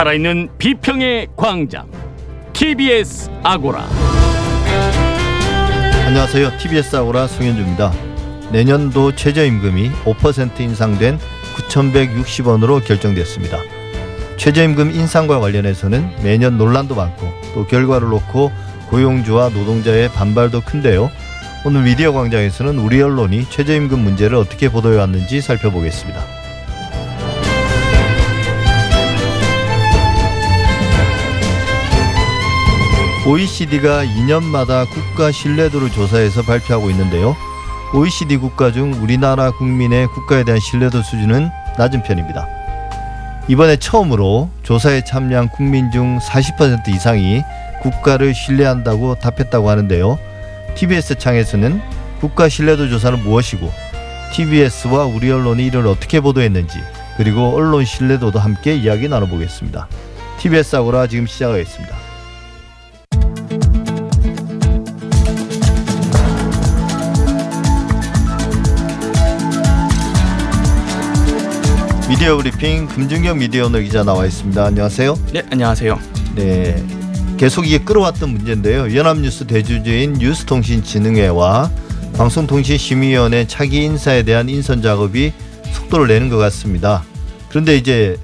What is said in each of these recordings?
살아있는 비평의 광장 TBS 아고라 안녕하세요. TBS 아고라 송현주입니다. 내년도 최저임금이 5% 인상된 9,160원으로 결정됐습니다. 최저임금 인상과 관련해서는 매년 논란도 많고 또 결과를 놓고 고용주와 노동자의 반발도 큰데요. 오늘 미디어 광장에서는 우리 언론이 최저임금 문제를 어떻게 보도해 왔는지 살펴보겠습니다. OECD가 2년마다 국가 신뢰도를 조사해서 발표하고 있는데요. OECD 국가 중 우리나라 국민의 국가에 대한 신뢰도 수준은 낮은 편입니다. 이번에 처음으로 조사에 참여한 국민 중 40% 이상이 국가를 신뢰한다고 답했다고 하는데요. TBS 창에서는 국가 신뢰도 조사는 무엇이고 TBS와 우리 언론이 이를 어떻게 보도했는지 그리고 언론 신뢰도도 함께 이야기 나눠보겠습니다. TBS 아고라 지금 시작하겠습니다. 미디어 브리핑 금준경 미디어 오늘 기자 나와 있습니다. 안녕하세요. 네, 안녕하세요. 네. 계속 이게 끌어왔던 문제인데요. 연합뉴스 대주주인 뉴스통신진흥회와 방송통신심의위원회 차기 인사에 대한 인선 작업이 속도를 내는 것 같습니다. 그런데 이제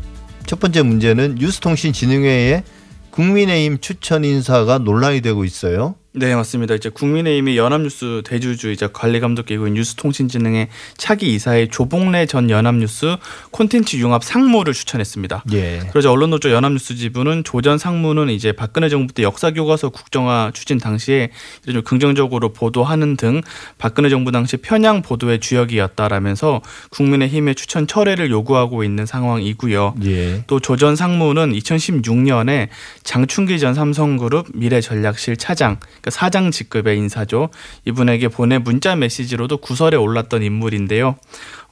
첫 번째 문제는 뉴스통신진흥회의 국민의힘 추천 인사가 논란이 되고 있어요. 네, 맞습니다. 이제 국민의힘이 연합뉴스 대주주이자 관리감독기구인 뉴스통신진흥의 차기 이사의 조봉래 전 연합뉴스 콘텐츠 융합 상무를 추천했습니다. 예. 그러자 언론노조 연합뉴스 지부는 조 전 상무는 이제 박근혜 정부 때 역사교과서 국정화 추진 당시에 좀 긍정적으로 보도하는 등 박근혜 정부 당시 편향 보도의 주역이었다라면서 국민의힘의 추천 철회를 요구하고 있는 상황이고요. 예. 또조 전 상무는 2016년에 장충기 전 삼성그룹 미래전략실 차장, 그러니까 사장 직급의 인사죠. 이분에게 보내 문자 메시지로도 구설에 올랐던 인물인데요.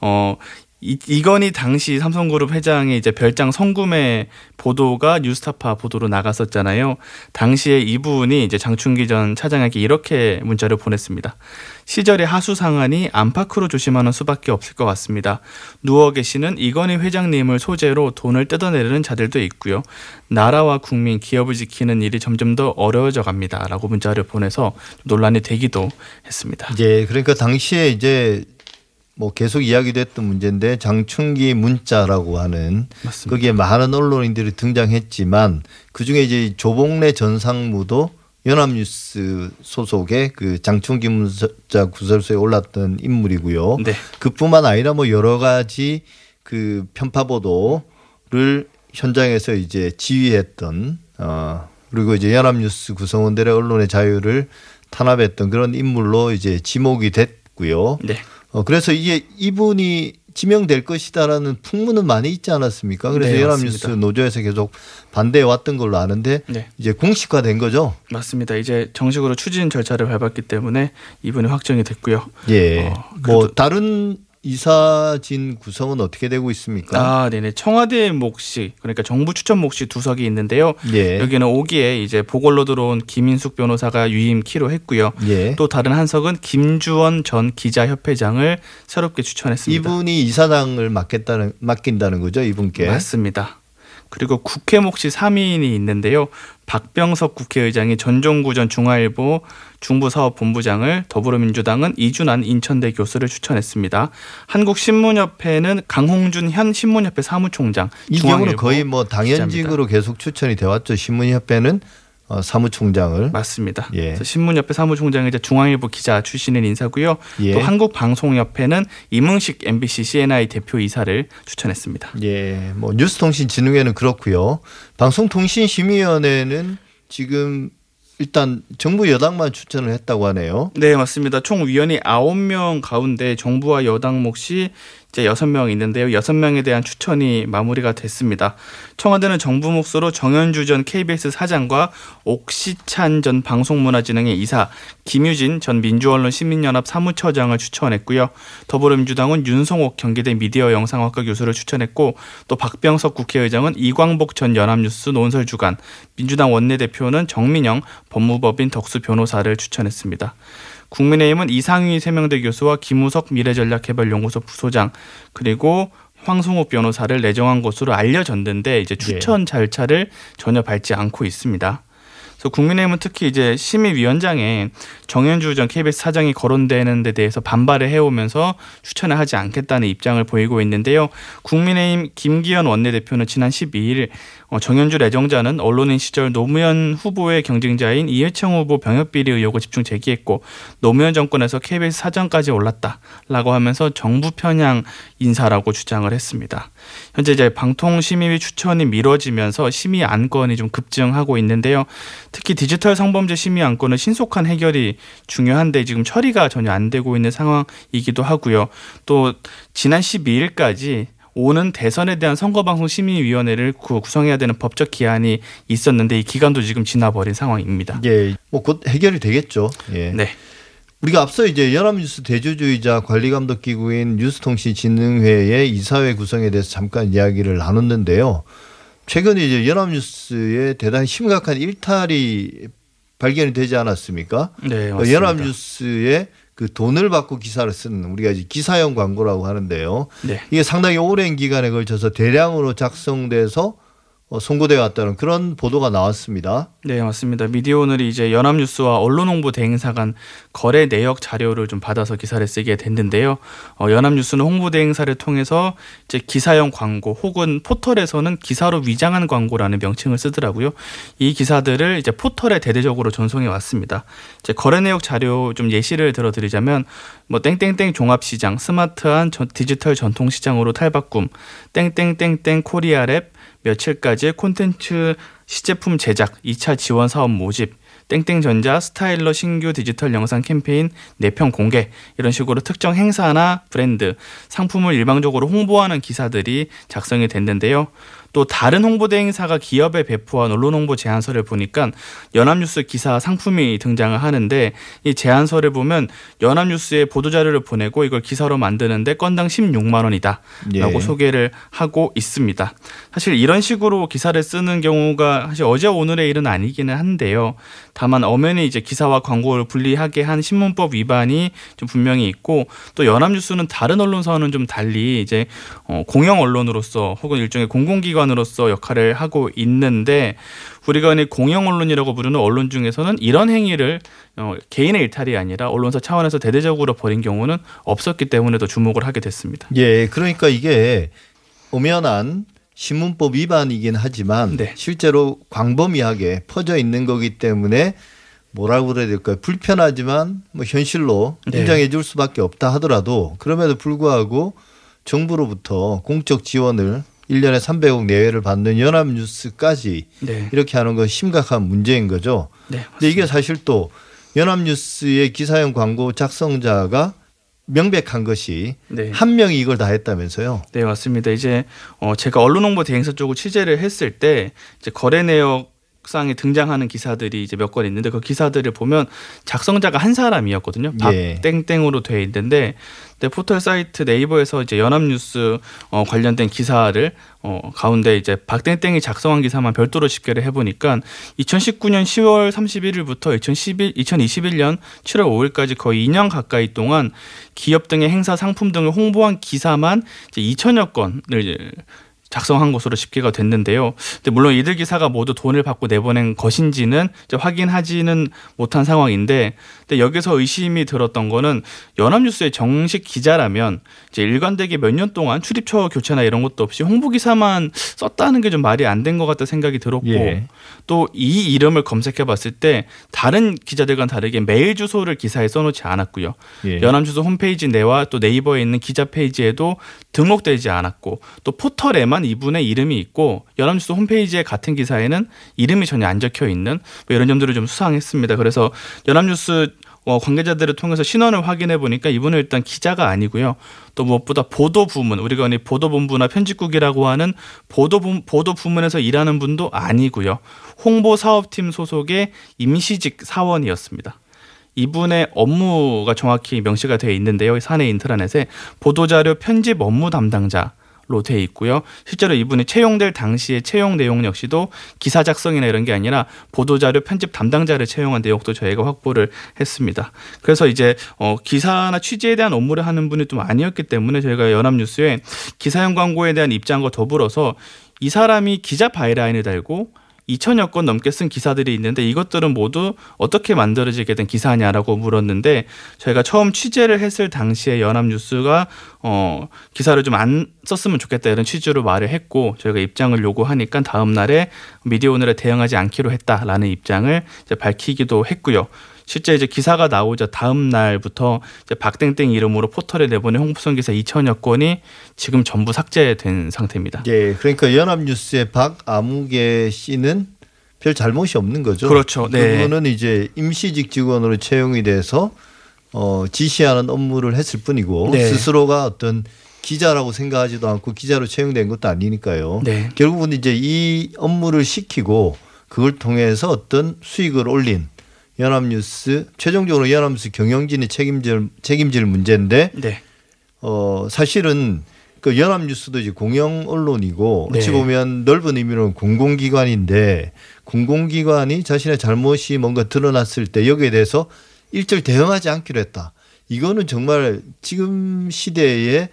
어, 이, 이건희 당시 삼성그룹 회장의 이제 별장 성구매 보도가 뉴스타파 보도로 나갔었잖아요. 당시에 이분이 이제 장충기 전 차장에게 이렇게 문자를 보냈습니다. 시절의 하수 상한이 안팎으로 조심하는 수밖에 없을 것 같습니다. 누워 계시는 이건희 회장님을 소재로 돈을 뜯어내려는 자들도 있고요. 나라와 국민, 기업을 지키는 일이 점점 더 어려워져 갑니다. 라고 문자를 보내서 논란이 되기도 했습니다. 예. 그러니까 당시에 이제 뭐 계속 이야기됐던 문제인데 장충기 문자라고 하는 맞습니다. 거기에 많은 언론인들이 등장했지만 그 중에 이제 조봉래 전 상무도 연합뉴스 소속의 그 장충기 문자 구설소에 올랐던 인물이고요. 네. 그뿐만 아니라 뭐 여러 가지 그 편파 보도를 현장에서 이제 지휘했던 어 그리고 이제 연합뉴스 구성원들의 언론의 자유를 탄압했던 그런 인물로 이제 지목이 됐고요. 네. 어 그래서 이게 이분이 지명될 것이다라는 풍문은 많이 있지 않았습니까? 그래서 네, 연합뉴스. 노조에서 계속 반대해 왔던 걸로 아는데 네. 이제 공식화된 거죠. 맞습니다. 이제 정식으로 추진 절차를 밟았기 때문에 이분이 확정이 됐고요. 예. 어, 뭐 다른 이사진 구성은 어떻게 되고 있습니까? 아, 네네. 청와대 몫이 그러니까 정부 추천 몫이 두 석이 있는데요. 예. 여기는 5기에 이제 보궐로 들어온 김인숙 변호사가 유임 키로 했고요. 예. 또 다른 한 석은 김주원 전 기자협회장을 새롭게 추천했습니다. 이분이 이사장을 맡겠다는 맡긴다는 거죠, 이분께. 맞습니다. 그리고 국회 몫이 3인이 있는데요. 박병석 국회의장이 전종구 전 중화일보 중부사업본부장을 더불어민주당은 이준환 인천대 교수를 추천했습니다. 한국신문협회는 강홍준 현 신문협회 사무총장. 이 경우는 거의 뭐 당연직으로 계속 추천이 돼 왔죠. 신문협회는 어, 사무총장을. 맞습니다. 예. 신문협회 사무총장이 이제 중앙일보 기자 출신인 인사고요. 예. 또 한국방송협회는 임흥식 MBC CNI 대표 이사를 추천했습니다. 예, 뭐 뉴스통신진흥회는 그렇고요. 방송통신심의위원회는 지금 일단 정부 여당만 추천을 했다고 하네요. 네, 맞습니다. 총 위원이 9명 가운데 정부와 여당 몫이 이제 6명 있는데요. 6명에 대한 추천이 마무리가 됐습니다. 청와대는 정부 몫으로 정현주 전 KBS 사장과 옥시찬 전 방송문화진흥의 이사, 김유진 전 민주언론 시민연합 사무처장을 추천했고요. 더불어민주당은 윤성옥 경기대 미디어 영상학과 교수를 추천했고 또 박병석 국회의장은 이광복 전 연합뉴스 논설주간, 민주당 원내대표는 정민영 법무법인 덕수 변호사를 추천했습니다. 국민의힘은 이상휘 세명대 교수와 김우석 미래전략개발연구소 부소장 그리고 황송욱 변호사를 내정한 것으로 알려졌는데 이제 추천 절차를 전혀 밟지 않고 있습니다. 그래서 국민의힘은 특히 이제 심의위원장에 정현주 전 KBS 사장이 거론되는 데 대해서 반발을 해오면서 추천을 하지 않겠다는 입장을 보이고 있는데요. 국민의힘 김기현 원내대표는 지난 12일 어, 정현주 애정자는 언론인 시절 노무현 후보의 경쟁자인 이해창 후보 병역비리 의혹을 집중 제기했고 노무현 정권에서 KBS 사장까지 올랐다라고 하면서 정부 편향 인사라고 주장을 했습니다. 현재 이제 방통심의위 추천이 미뤄지면서 심의 안건이 좀 급증하고 있는데요. 특히 디지털 성범죄 심의 안건은 신속한 해결이 중요한데 지금 처리가 전혀 안 되고 있는 상황이기도 하고요. 또 지난 12일까지 오는 대선에 대한 선거방송 심의위원회를 구성해야 되는 법적 기한이 있었는데 이 기간도 지금 지나버린 상황입니다. 예, 뭐 곧 해결이 되겠죠. 예. 네. 우리가 앞서 이제 연합뉴스 대주주이자 관리감독기구인 뉴스통신진흥회의 이사회 구성에 대해서 잠깐 이야기를 나눴는데요. 최근에 이제 연합뉴스에 대단히 심각한 일탈이 발견이 되지 않았습니까? 네, 어, 맞습니다. 연합뉴스에 그 돈을 받고 기사를 쓰는 우리가 이제 기사형 광고라고 하는데요. 네. 이게 상당히 오랜 기간에 걸쳐서 대량으로 작성돼서 어, 송고돼 왔다는 그런 보도가 나왔습니다. 네, 맞습니다. 미디어 오늘이 이제 연합뉴스와 언론홍보 대행사 간 거래 내역 자료를 좀 받아서 기사를 쓰게 됐는데요. 어, 연합뉴스는 홍보 대행사를 통해서 이제 기사형 광고 혹은 포털에서는 기사로 위장한 광고라는 명칭을 쓰더라고요. 이 기사들을 이제 포털에 대대적으로 전송해 왔습니다. 이제 거래 내역 자료 좀 예시를 들어드리자면 뭐 땡땡땡 종합시장, 스마트한 전- 디지털 전통시장으로 탈바꿈, 땡땡땡땡 코리아랩 며칠까지 콘텐츠 시제품 제작 2차 지원 사업 모집 땡땡전자 스타일러 신규 디지털 영상 캠페인 내편 공개 이런 식으로 특정 행사나 브랜드 상품을 일방적으로 홍보하는 기사들이 작성이 됐는데요. 또 다른 홍보대 행사가 기업에 배포한 언론 홍보 제안서를 보니까 연합뉴스 기사 상품이 등장을 하는데 이 제안서를 보면 연합뉴스에 보도 자료를 보내고 이걸 기사로 만드는데 건당 16만 원이다라고 예. 소개를 하고 있습니다. 사실 이런 식으로 기사를 쓰는 경우가 사실 어제 오늘의 일은 아니기는 한데요. 다만 엄연히 이제 기사와 광고를 분리하게 한 신문법 위반이 좀 분명히 있고 또 연합뉴스는 다른 언론사와는 좀 달리 이제 어, 공영 언론으로서 혹은 일종의 공공기관 으로서 역할을 하고 있는데 우리가 흔히 공영 언론이라고 부르는 언론 중에서는 이런 행위를 어, 개인의 일탈이 아니라 언론사 차원에서 대대적으로 벌인 경우는 없었기 때문에 더 주목을 하게 됐습니다. 예, 그러니까 이게 엄연한 신문법 위반이긴 하지만 네. 실제로 광범위하게 퍼져 있는 거기 때문에 뭐라고 그래야 될까요? 불편하지만 뭐 현실로 네. 인정해 줄 수밖에 없다 하더라도 그럼에도 불구하고 정부로부터 공적 지원을 1년에 300억 내외를 받는 연합뉴스까지 네. 이렇게 하는 건 심각한 문제인 거죠. 네. 근데 이게 사실 또 연합뉴스의 기사형 광고 작성자가 명백한 것이 네. 한 명이 이걸 다 했다면서요. 네, 맞습니다. 이제 어 제가 언론 홍보 대행사 쪽을 취재를 했을 때 이제 거래 내역 상에 등장하는 기사들이 이제 몇 건 있는데 그 기사들을 보면 작성자가 한 사람이었거든요. 예. 박땡땡으로 돼 있는데 근데 포털 사이트 네이버에서 이제 연합뉴스 어 관련된 기사를 어 가운데 이제 박땡땡이 작성한 기사만 별도로 집계를 해보니까 2019년 10월 31일부터 2011 2021년 7월 5일까지 거의 2년 가까이 동안 기업 등의 행사 상품 등을 홍보한 기사만 이제 2천여 건을 작성한 것으로 집계가 됐는데요. 근데 물론 이들 기사가 모두 돈을 받고 내보낸 것인지는 확인하지는 못한 상황인데, 근데 여기서 의심이 들었던 거는 연합뉴스의 정식 기자라면 이제 일관되게 몇 년 동안 출입처 교체나 이런 것도 없이 홍보 기사만 썼다는 게 좀 말이 안 된 것 같다 생각이 들었고, 예. 또이 이름을 검색해봤을 때 다른 기자들과는 다르게 메일 주소를 기사에 써놓지 않았고요. 예. 연합주소 홈페이지 내와 또 네이버에 있는 기자 페이지에도 등록되지 않았고 또 포털에만 이분의 이름이 있고 연합주소 홈페이지의 같은 기사에는 이름이 전혀 안 적혀 있는 뭐 이런 점들을 좀 수상했습니다. 그래서 연합뉴스 어, 관계자들을 통해서 신원을 확인해 보니까 이분은 일단 기자가 아니고요. 또 무엇보다 보도 부문 우리가 흔히 보도 본부나 편집국이라고 하는 보도 부, 보도 부문에서 일하는 분도 아니고요. 홍보 사업팀 소속의 임시직 사원이었습니다. 이분의 업무가 정확히 명시가 되어 있는데요. 사내 인트라넷에 보도자료 편집 업무 담당자 로 돼 있고요. 실제로 이분이 채용될 당시의 채용 내용 역시도 기사 작성이나 이런 게 아니라 보도자료 편집 담당자를 채용한 내용도 저희가 확보를 했습니다. 그래서 이제 어 기사나 취재에 대한 업무를 하는 분이 좀 아니었기 때문에 저희가 연합뉴스에 기사형 광고에 대한 입장과 더불어서 이 사람이 기자 byline을 달고 2천여 건 넘게 쓴 기사들이 있는데 이것들은 모두 어떻게 만들어지게 된 기사냐라고 물었는데 저희가 처음 취재를 했을 당시에 연합뉴스가 어 기사를 좀 안 썼으면 좋겠다 이런 취지로 말을 했고 저희가 입장을 요구하니까 다음 날에 미디어 오늘에 대응하지 않기로 했다라는 입장을 밝히기도 했고요. 실제 이제 기사가 나오자 다음 날부터 이제 박땡땡 이름으로 포털에 내보낸 홍보성 기사 2천여 건이 지금 전부 삭제된 상태입니다. 예, 그러니까 연합뉴스의 박아무개 씨는 별 잘못이 없는 거죠. 그렇죠. 네. 그분은 이제 임시직 직원으로 채용이 돼서 어, 지시하는 업무를 했을 뿐이고 네. 스스로가 어떤 기자라고 생각하지도 않고 기자로 채용된 것도 아니니까요. 네. 결국은 이제 이 업무를 시키고 그걸 통해서 어떤 수익을 올린 연합뉴스 최종적으로 연합뉴스 경영진이 책임질 책임질 문제인데 네. 어 사실은 그 연합뉴스도 이제 공영 언론이고 네. 어찌 보면 넓은 의미로는 공공기관인데 공공기관이 자신의 잘못이 뭔가 드러났을 때 여기에 대해서 일절 대응하지 않기로 했다. 이거는 정말 지금 시대에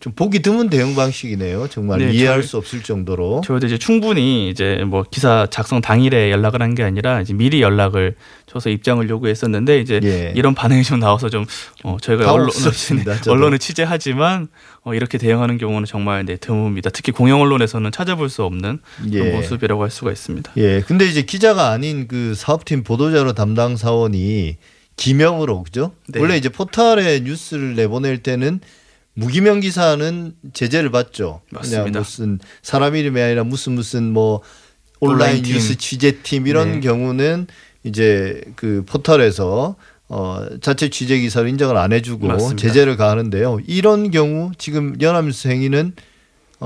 좀 보기 드문 대응 방식이네요. 정말 네, 이해할 저- 수 없을 정도로. 저희도 이제 충분히 이제 뭐 기사 작성 당일에 연락을 한 게 아니라 이제 미리 연락을 줘서 입장을 요구했었는데 이제 예. 이런 반응이 좀 나와서 좀 어, 저희가 언론, 저도. 언론을 취재하지만 어, 이렇게 대응하는 경우는 정말 네, 드뭅니다. 특히 공영 언론에서는 찾아볼 수 없는 예. 모습이라고 할 수가 있습니다. 예. 근데 이제 기자가 아닌 그 사업팀 보도자료 담당 사원이 기명으로 그죠? 네. 원래 이제 포털에 뉴스를 내보낼 때는 무기명 기사는 제재를 받죠. 맞습니다. 무슨 사람 이름이 아니라 무슨 무슨 뭐 온라인. 뉴스 취재팀 이런 네. 경우는 이제 그 포털에서 어 자체 취재 기사를 인정을 안 해주고 맞습니다. 제재를 가하는데요. 이런 경우 지금 연합뉴스 행위는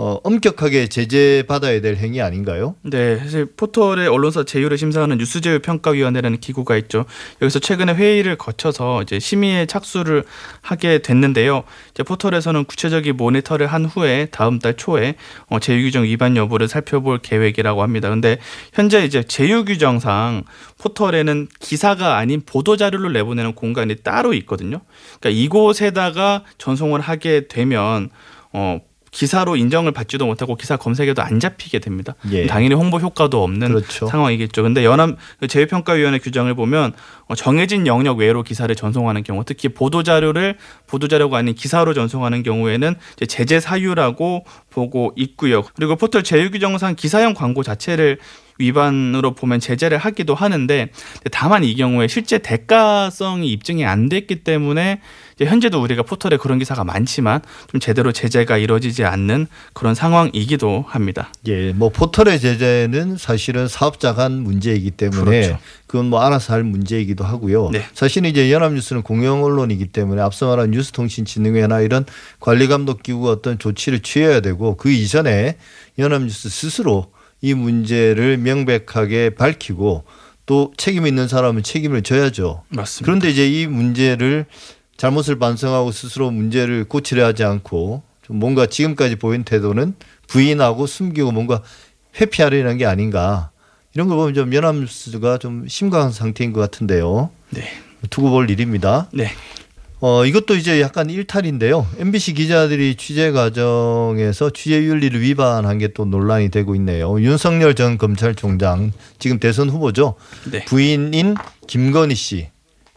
어 엄격하게 제재 받아야 될 행위 아닌가요? 네, 사실 포털의 언론사 제휴를 심사하는 뉴스제휴 평가위원회라는 기구가 있죠. 여기서 최근에 회의를 거쳐서 이제 심의에 착수를 하게 됐는데요. 이제 포털에서는 구체적인 모니터를 한 후에 다음 달 초에 어, 제휴 규정 위반 여부를 살펴볼 계획이라고 합니다. 근데 현재 이제 제휴 규정상 포털에는 기사가 아닌 보도 자료를 내보내는 공간이 따로 있거든요. 그러니까 이곳에다가 전송을 하게 되면 어 기사로 인정을 받지도 못하고 기사 검색에도 안 잡히게 됩니다. 예. 당연히 홍보 효과도 없는 그렇죠. 상황이겠죠. 근데 연합 그 제휴평가위원회 규정을 보면 어, 정해진 영역 외로 기사를 전송하는 경우, 특히 보도 자료를 보도 자료가 아닌 기사로 전송하는 경우에는 제재 사유라고 보고 있고요. 그리고 포털 제휴 규정상 기사형 광고 자체를 위반으로 보면 제재를 하기도 하는데 다만 이 경우에 실제 대가성이 입증이 안 됐기 때문에 현재도 우리가 포털에 그런 기사가 많지만 좀 제대로 제재가 이루어지지 않는 그런 상황이기도 합니다. 예, 뭐 포털의 제재는 사실은 사업자가 한 문제이기 때문에 그렇죠. 그건 뭐 알아서 할 문제이기도 하고요. 네. 사실은 이제 연합뉴스는 공영 언론이기 때문에 앞서 말한 뉴스통신진흥회나 이런 관리감독기구가 어떤 조치를 취해야 되고 그 이전에 연합뉴스 스스로 이 문제를 명백하게 밝히고 또 책임 있는 사람은 책임을 져야죠. 맞습니다. 그런데 이제 이 문제를 잘못을 반성하고 스스로 문제를 고치려 하지 않고 좀 뭔가 지금까지 보인 태도는 부인하고 숨기고 뭔가 회피하려는 게 아닌가 이런 걸 보면 좀 연합뉴스가 좀 심각한 상태인 것 같은데요. 네. 두고 볼 일입니다. 네. 어, 이것도 이제 약간 일탈인데요. MBC 기자들이 취재 과정에서 취재 윤리를 위반한 게 또 논란이 되고 있네요. 윤석열 전 검찰총장 지금 대선 후보죠. 네. 부인인 김건희 씨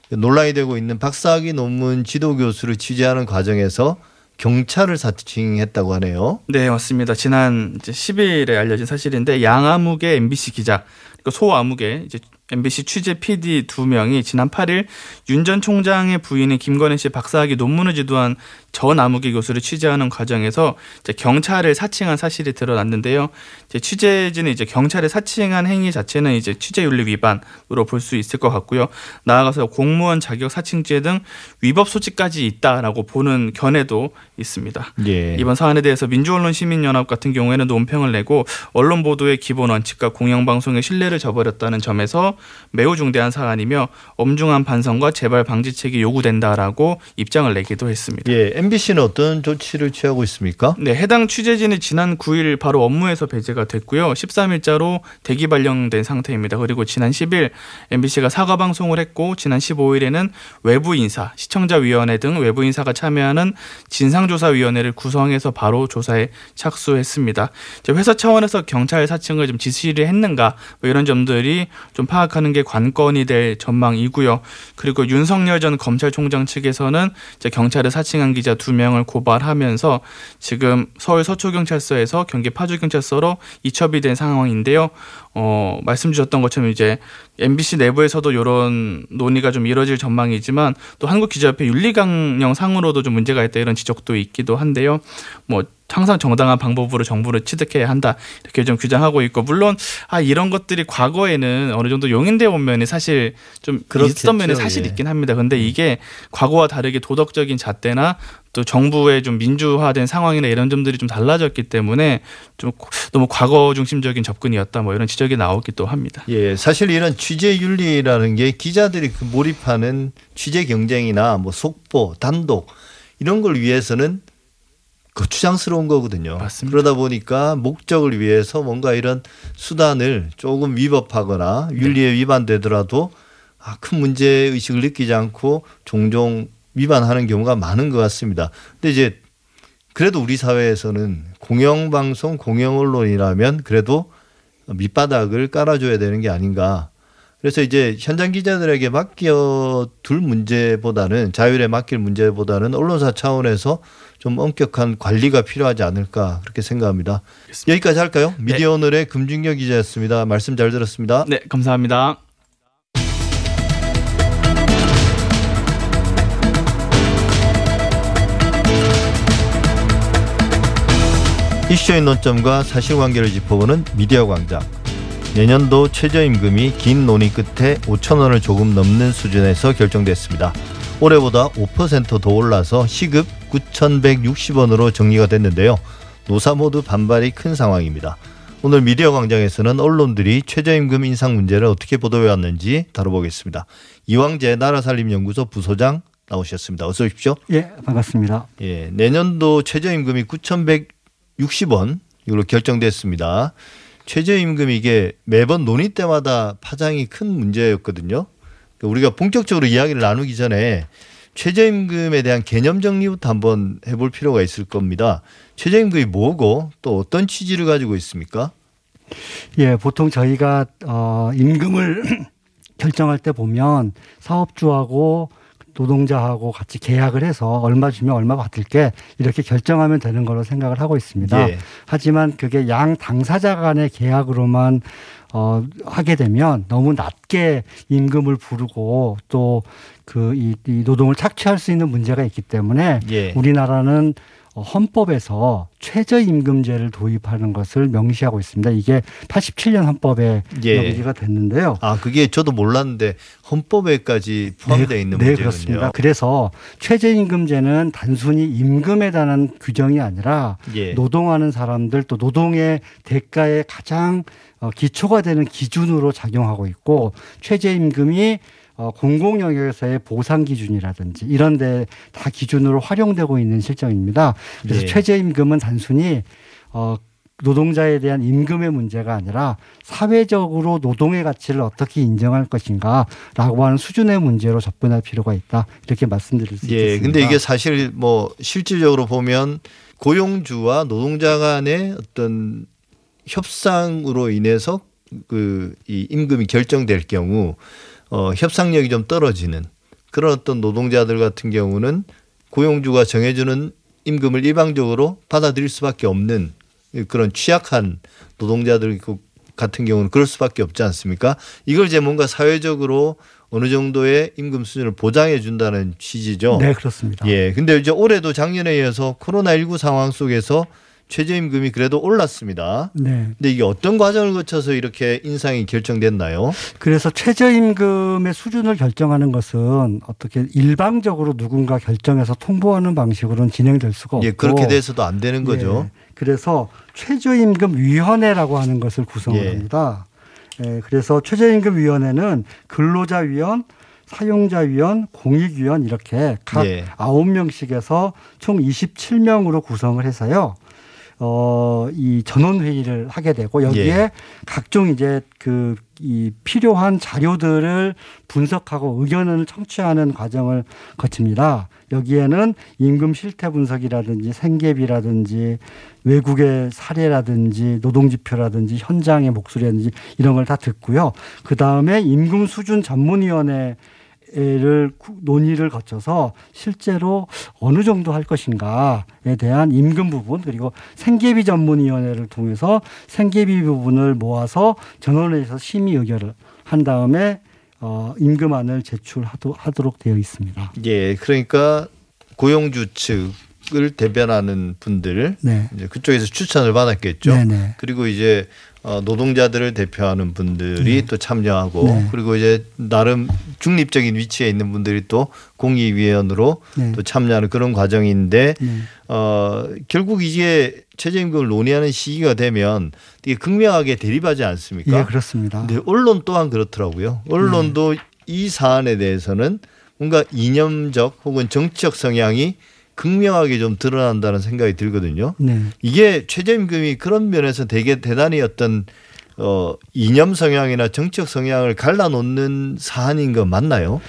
논란이 되고 있는 박사학위 논문 지도 교수를 취재하는 과정에서 경찰을 사칭했다고 하네요. 네, 맞습니다. 지난 이제 10일에 알려진 사실인데 양아무개 MBC 기자 그리고 소아무개 이제 MBC 취재 PD 두 명이 지난 8일 윤 전 총장의 부인인 김건희 씨 박사학위 논문을 지도한 전 아무개 교수를 취재하는 과정에서 경찰을 사칭한 사실이 드러났는데요. 이제 취재진은 이제 경찰을 사칭한 행위 자체는 이제 취재윤리 위반으로 볼 수 있을 것 같고요. 나아가서 공무원 자격 사칭죄 등 위법 소지까지 있다라고 보는 견해도 있습니다. 예. 이번 사안에 대해서 민주언론 시민연합 같은 경우에는 논평을 내고 언론 보도의 기본 원칙과 공영방송의 신뢰를 저버렸다는 점에서 매우 중대한 사안이며 엄중한 반성과 재발 방지책이 요구된다라고 입장을 내기도 했습니다. 예, MBC는 어떤 조치를 취하고 있습니까? 네, 해당 취재진이 지난 9일 바로 업무에서 배제가 됐고요. 13일자로 대기 발령된 상태입니다. 그리고 지난 10일 MBC가 사과 방송을 했고 지난 15일에는 외부 인사, 시청자위원회 등 외부 인사가 참여하는 진상조사위원회를 구성해서 바로 조사에 착수했습니다. 회사 차원에서 경찰 사칭을 좀 지시를 했는가 뭐 이런 점들이 좀 파악하는 게 관건이 될 전망이고요. 그리고 윤석열 전 검찰총장 측에서는 경찰에 사칭한 기자 두 명을 고발하면서 지금 서울 서초경찰서에서 경기 파주경찰서로 이첩이 된 상황인데요. 어, 말씀 주셨던 것처럼 이제 MBC 내부에서도 이런 논의가 좀 이뤄질 전망이지만 또 한국기자협회 윤리강령 상으로도 좀 문제가 있다 이런 지적도 있기도 한데요. 뭐 항상 정당한 방법으로 정부를 취득해야 한다 이렇게 좀 규정하고 있고 물론 아 이런 것들이 과거에는 어느 정도 용인돼 온 면이 사실 좀 그렇겠죠. 있었던 면이 사실 예. 있긴 합니다. 근데 이게 과거와 다르게 도덕적인 잣대나 또 정부의 좀 민주화된 상황이나 이런 점들이 좀 달라졌기 때문에 좀 너무 과거 중심적인 접근이었다 뭐 이런 지적 이 나오기도 합니다. 예, 사실 이런 취재 윤리라는 게 기자들이 그 몰입하는 취재 경쟁이나 뭐 속보, 단독 이런 걸 위해서는 거추장스러운 거거든요. 맞습니다. 그러다 보니까 목적을 위해서 뭔가 이런 수단을 조금 위법하거나 윤리에 위반되더라도 아, 큰 문제 의식을 느끼지 않고 종종 위반하는 경우가 많은 것 같습니다. 근데 이제 그래도 우리 사회에서는 공영방송, 공영언론이라면 그래도 밑바닥을 깔아줘야 되는 게 아닌가. 그래서 이제 현장 기자들에게 맡겨 둘 문제보다는 자율에 맡길 문제보다는 언론사 차원에서 좀 엄격한 관리가 필요하지 않을까 그렇게 생각합니다. 여기까지 할까요? 미디어 오늘의 금준경 기자였습니다. 말씀 잘 들었습니다. 네, 감사합니다. 이슈의 논점과 사실관계를 짚어보는 미디어 광장. 내년도 최저임금이 긴 논의 끝에 5천 원을 조금 넘는 수준에서 결정됐습니다. 올해보다 5%더 올라서 시급 9,160원으로 정리가 됐는데요. 노사 모두 반발이 큰 상황입니다. 오늘 미디어 광장에서는 언론들이 최저임금 인상 문제를 어떻게 보도해 왔는지 다뤄보겠습니다. 이왕재 나라살림연구소 부소장 나오셨습니다. 어서 오십시오. 예, 반갑습니다. 예, 내년도 최저임금이 9,160원 이걸로 결정됐습니다. 최저임금 이게 매번 논의 때마다 파장이 큰 문제였거든요. 그러니까 우리가 본격적으로 이야기를 나누기 전에 최저임금에 대한 개념 정리부터 한번 해볼 필요가 있을 겁니다. 최저임금이 뭐고 또 어떤 취지를 가지고 있습니까? 예, 보통 저희가 어 임금을 결정할 때 보면 사업주하고 노동자하고 같이 계약을 해서 얼마 주면 얼마 받을게 이렇게 결정하면 되는 걸로 생각을 하고 있습니다. 예. 하지만 그게 양 당사자 간의 계약으로만 어 하게 되면 너무 낮게 임금을 부르고 또 그이 이 노동을 착취할 수 있는 문제가 있기 때문에 예. 우리나라는 어, 헌법에서 최저임금제를 도입하는 것을 명시하고 있습니다. 이게 87년 헌법에 예. 명시가 됐는데요. 아, 그게 저도 몰랐는데 헌법에까지 포함되어 있는 네, 문제군요. 그렇습니다. 그래서 최저임금제는 단순히 임금에 대한 규정이 아니라 예. 노동하는 사람들 또 노동의 대가에 가장 어, 기초가 되는 기준으로 작용하고 있고 최저임금이 어, 공공 영역에서의 보상 기준이라든지 이런 데 다 기준으로 활용되고 있는 실정입니다. 그래서 네. 최저임금은 단순히 어 노동자에 대한 임금의 문제가 아니라 사회적으로 노동의 가치를 어떻게 인정할 것인가라고 하는 수준의 문제로 접근할 필요가 있다 이렇게 말씀드릴 수 예, 있겠습니다. 근데 이게 사실 뭐 실질적으로 보면 고용주와 노동자 간의 어떤 협상으로 인해서 그 이 임금이 결정될 경우 어 협상력이 좀 떨어지는 그런 어떤 노동자들 같은 경우는 고용주가 정해주는 임금을 일방적으로 받아들일 수밖에 없는 그런 취약한 노동자들 같은 경우는 그럴 수밖에 없지 않습니까? 이걸 이제 뭔가 사회적으로 어느 정도의 임금 수준을 보장해 준다는 취지죠. 네 그렇습니다. 예. 근데 이제 올해도 작년에 이어서 코로나19 상황 속에서 최저임금이 그래도 올랐습니다. 네. 근데 이게 어떤 과정을 거쳐서 이렇게 인상이 결정됐나요? 그래서 최저임금의 수준을 결정하는 것은 어떻게 일방적으로 누군가 결정해서 통보하는 방식으로는 진행될 수가 없고 예, 그렇게 돼서도 안 되는 거죠. 예, 그래서 최저임금 위원회라고 하는 것을 구성을 예. 합니다. 예, 그래서 최저임금위원회는 근로자위원, 사용자위원, 공익위원 이렇게 각 예. 아홉 명씩에서 총 27명으로 구성을 해서요. 어, 이 전원 회의를 하게 되고 여기에 예. 각종 이제 그 이 필요한 자료들을 분석하고 의견을 청취하는 과정을 거칩니다. 여기에는 임금 실태 분석이라든지 생계비라든지 외국의 사례라든지 노동지표라든지 현장의 목소리라든지 이런 걸 다 듣고요. 그 다음에 임금 수준 전문위원회 를 논의를 거쳐서 실제로 어느 정도 할 것인가에 대한 임금 부분 그리고 생계비 전문위원회를 통해서 생계비 부분을 모아서 전원회에서 심의 의결을 한 다음에 어, 임금안을 제출하도록 되어 있습니다. 예, 그러니까 고용주 측을 대변하는 분들 네. 이제 그쪽에서 추천을 받았겠죠. 네네. 그리고 이제 어, 노동자들을 대표하는 분들이 또 참여하고 네. 그리고 이제 나름 중립적인 위치에 있는 분들이 또 공익위원으로 네. 또 참여하는 그런 과정인데 네. 어, 결국 이게 최저임금을 논의하는 시기가 되면 되게 극명하게 대립하지 않습니까? 예, 그렇습니다. 근데 언론 또한 그렇더라고요. 언론도 이 사안에 대해서는 뭔가 이념적 혹은 정치적 성향이 극명하게 좀 드러난다는 생각이 들거든요. 네. 이게 최저임금이 그런 면에서 되게 대단히 어떤 어 이념 성향이나 정치적 성향을 갈라놓는 사안인 거 맞나요?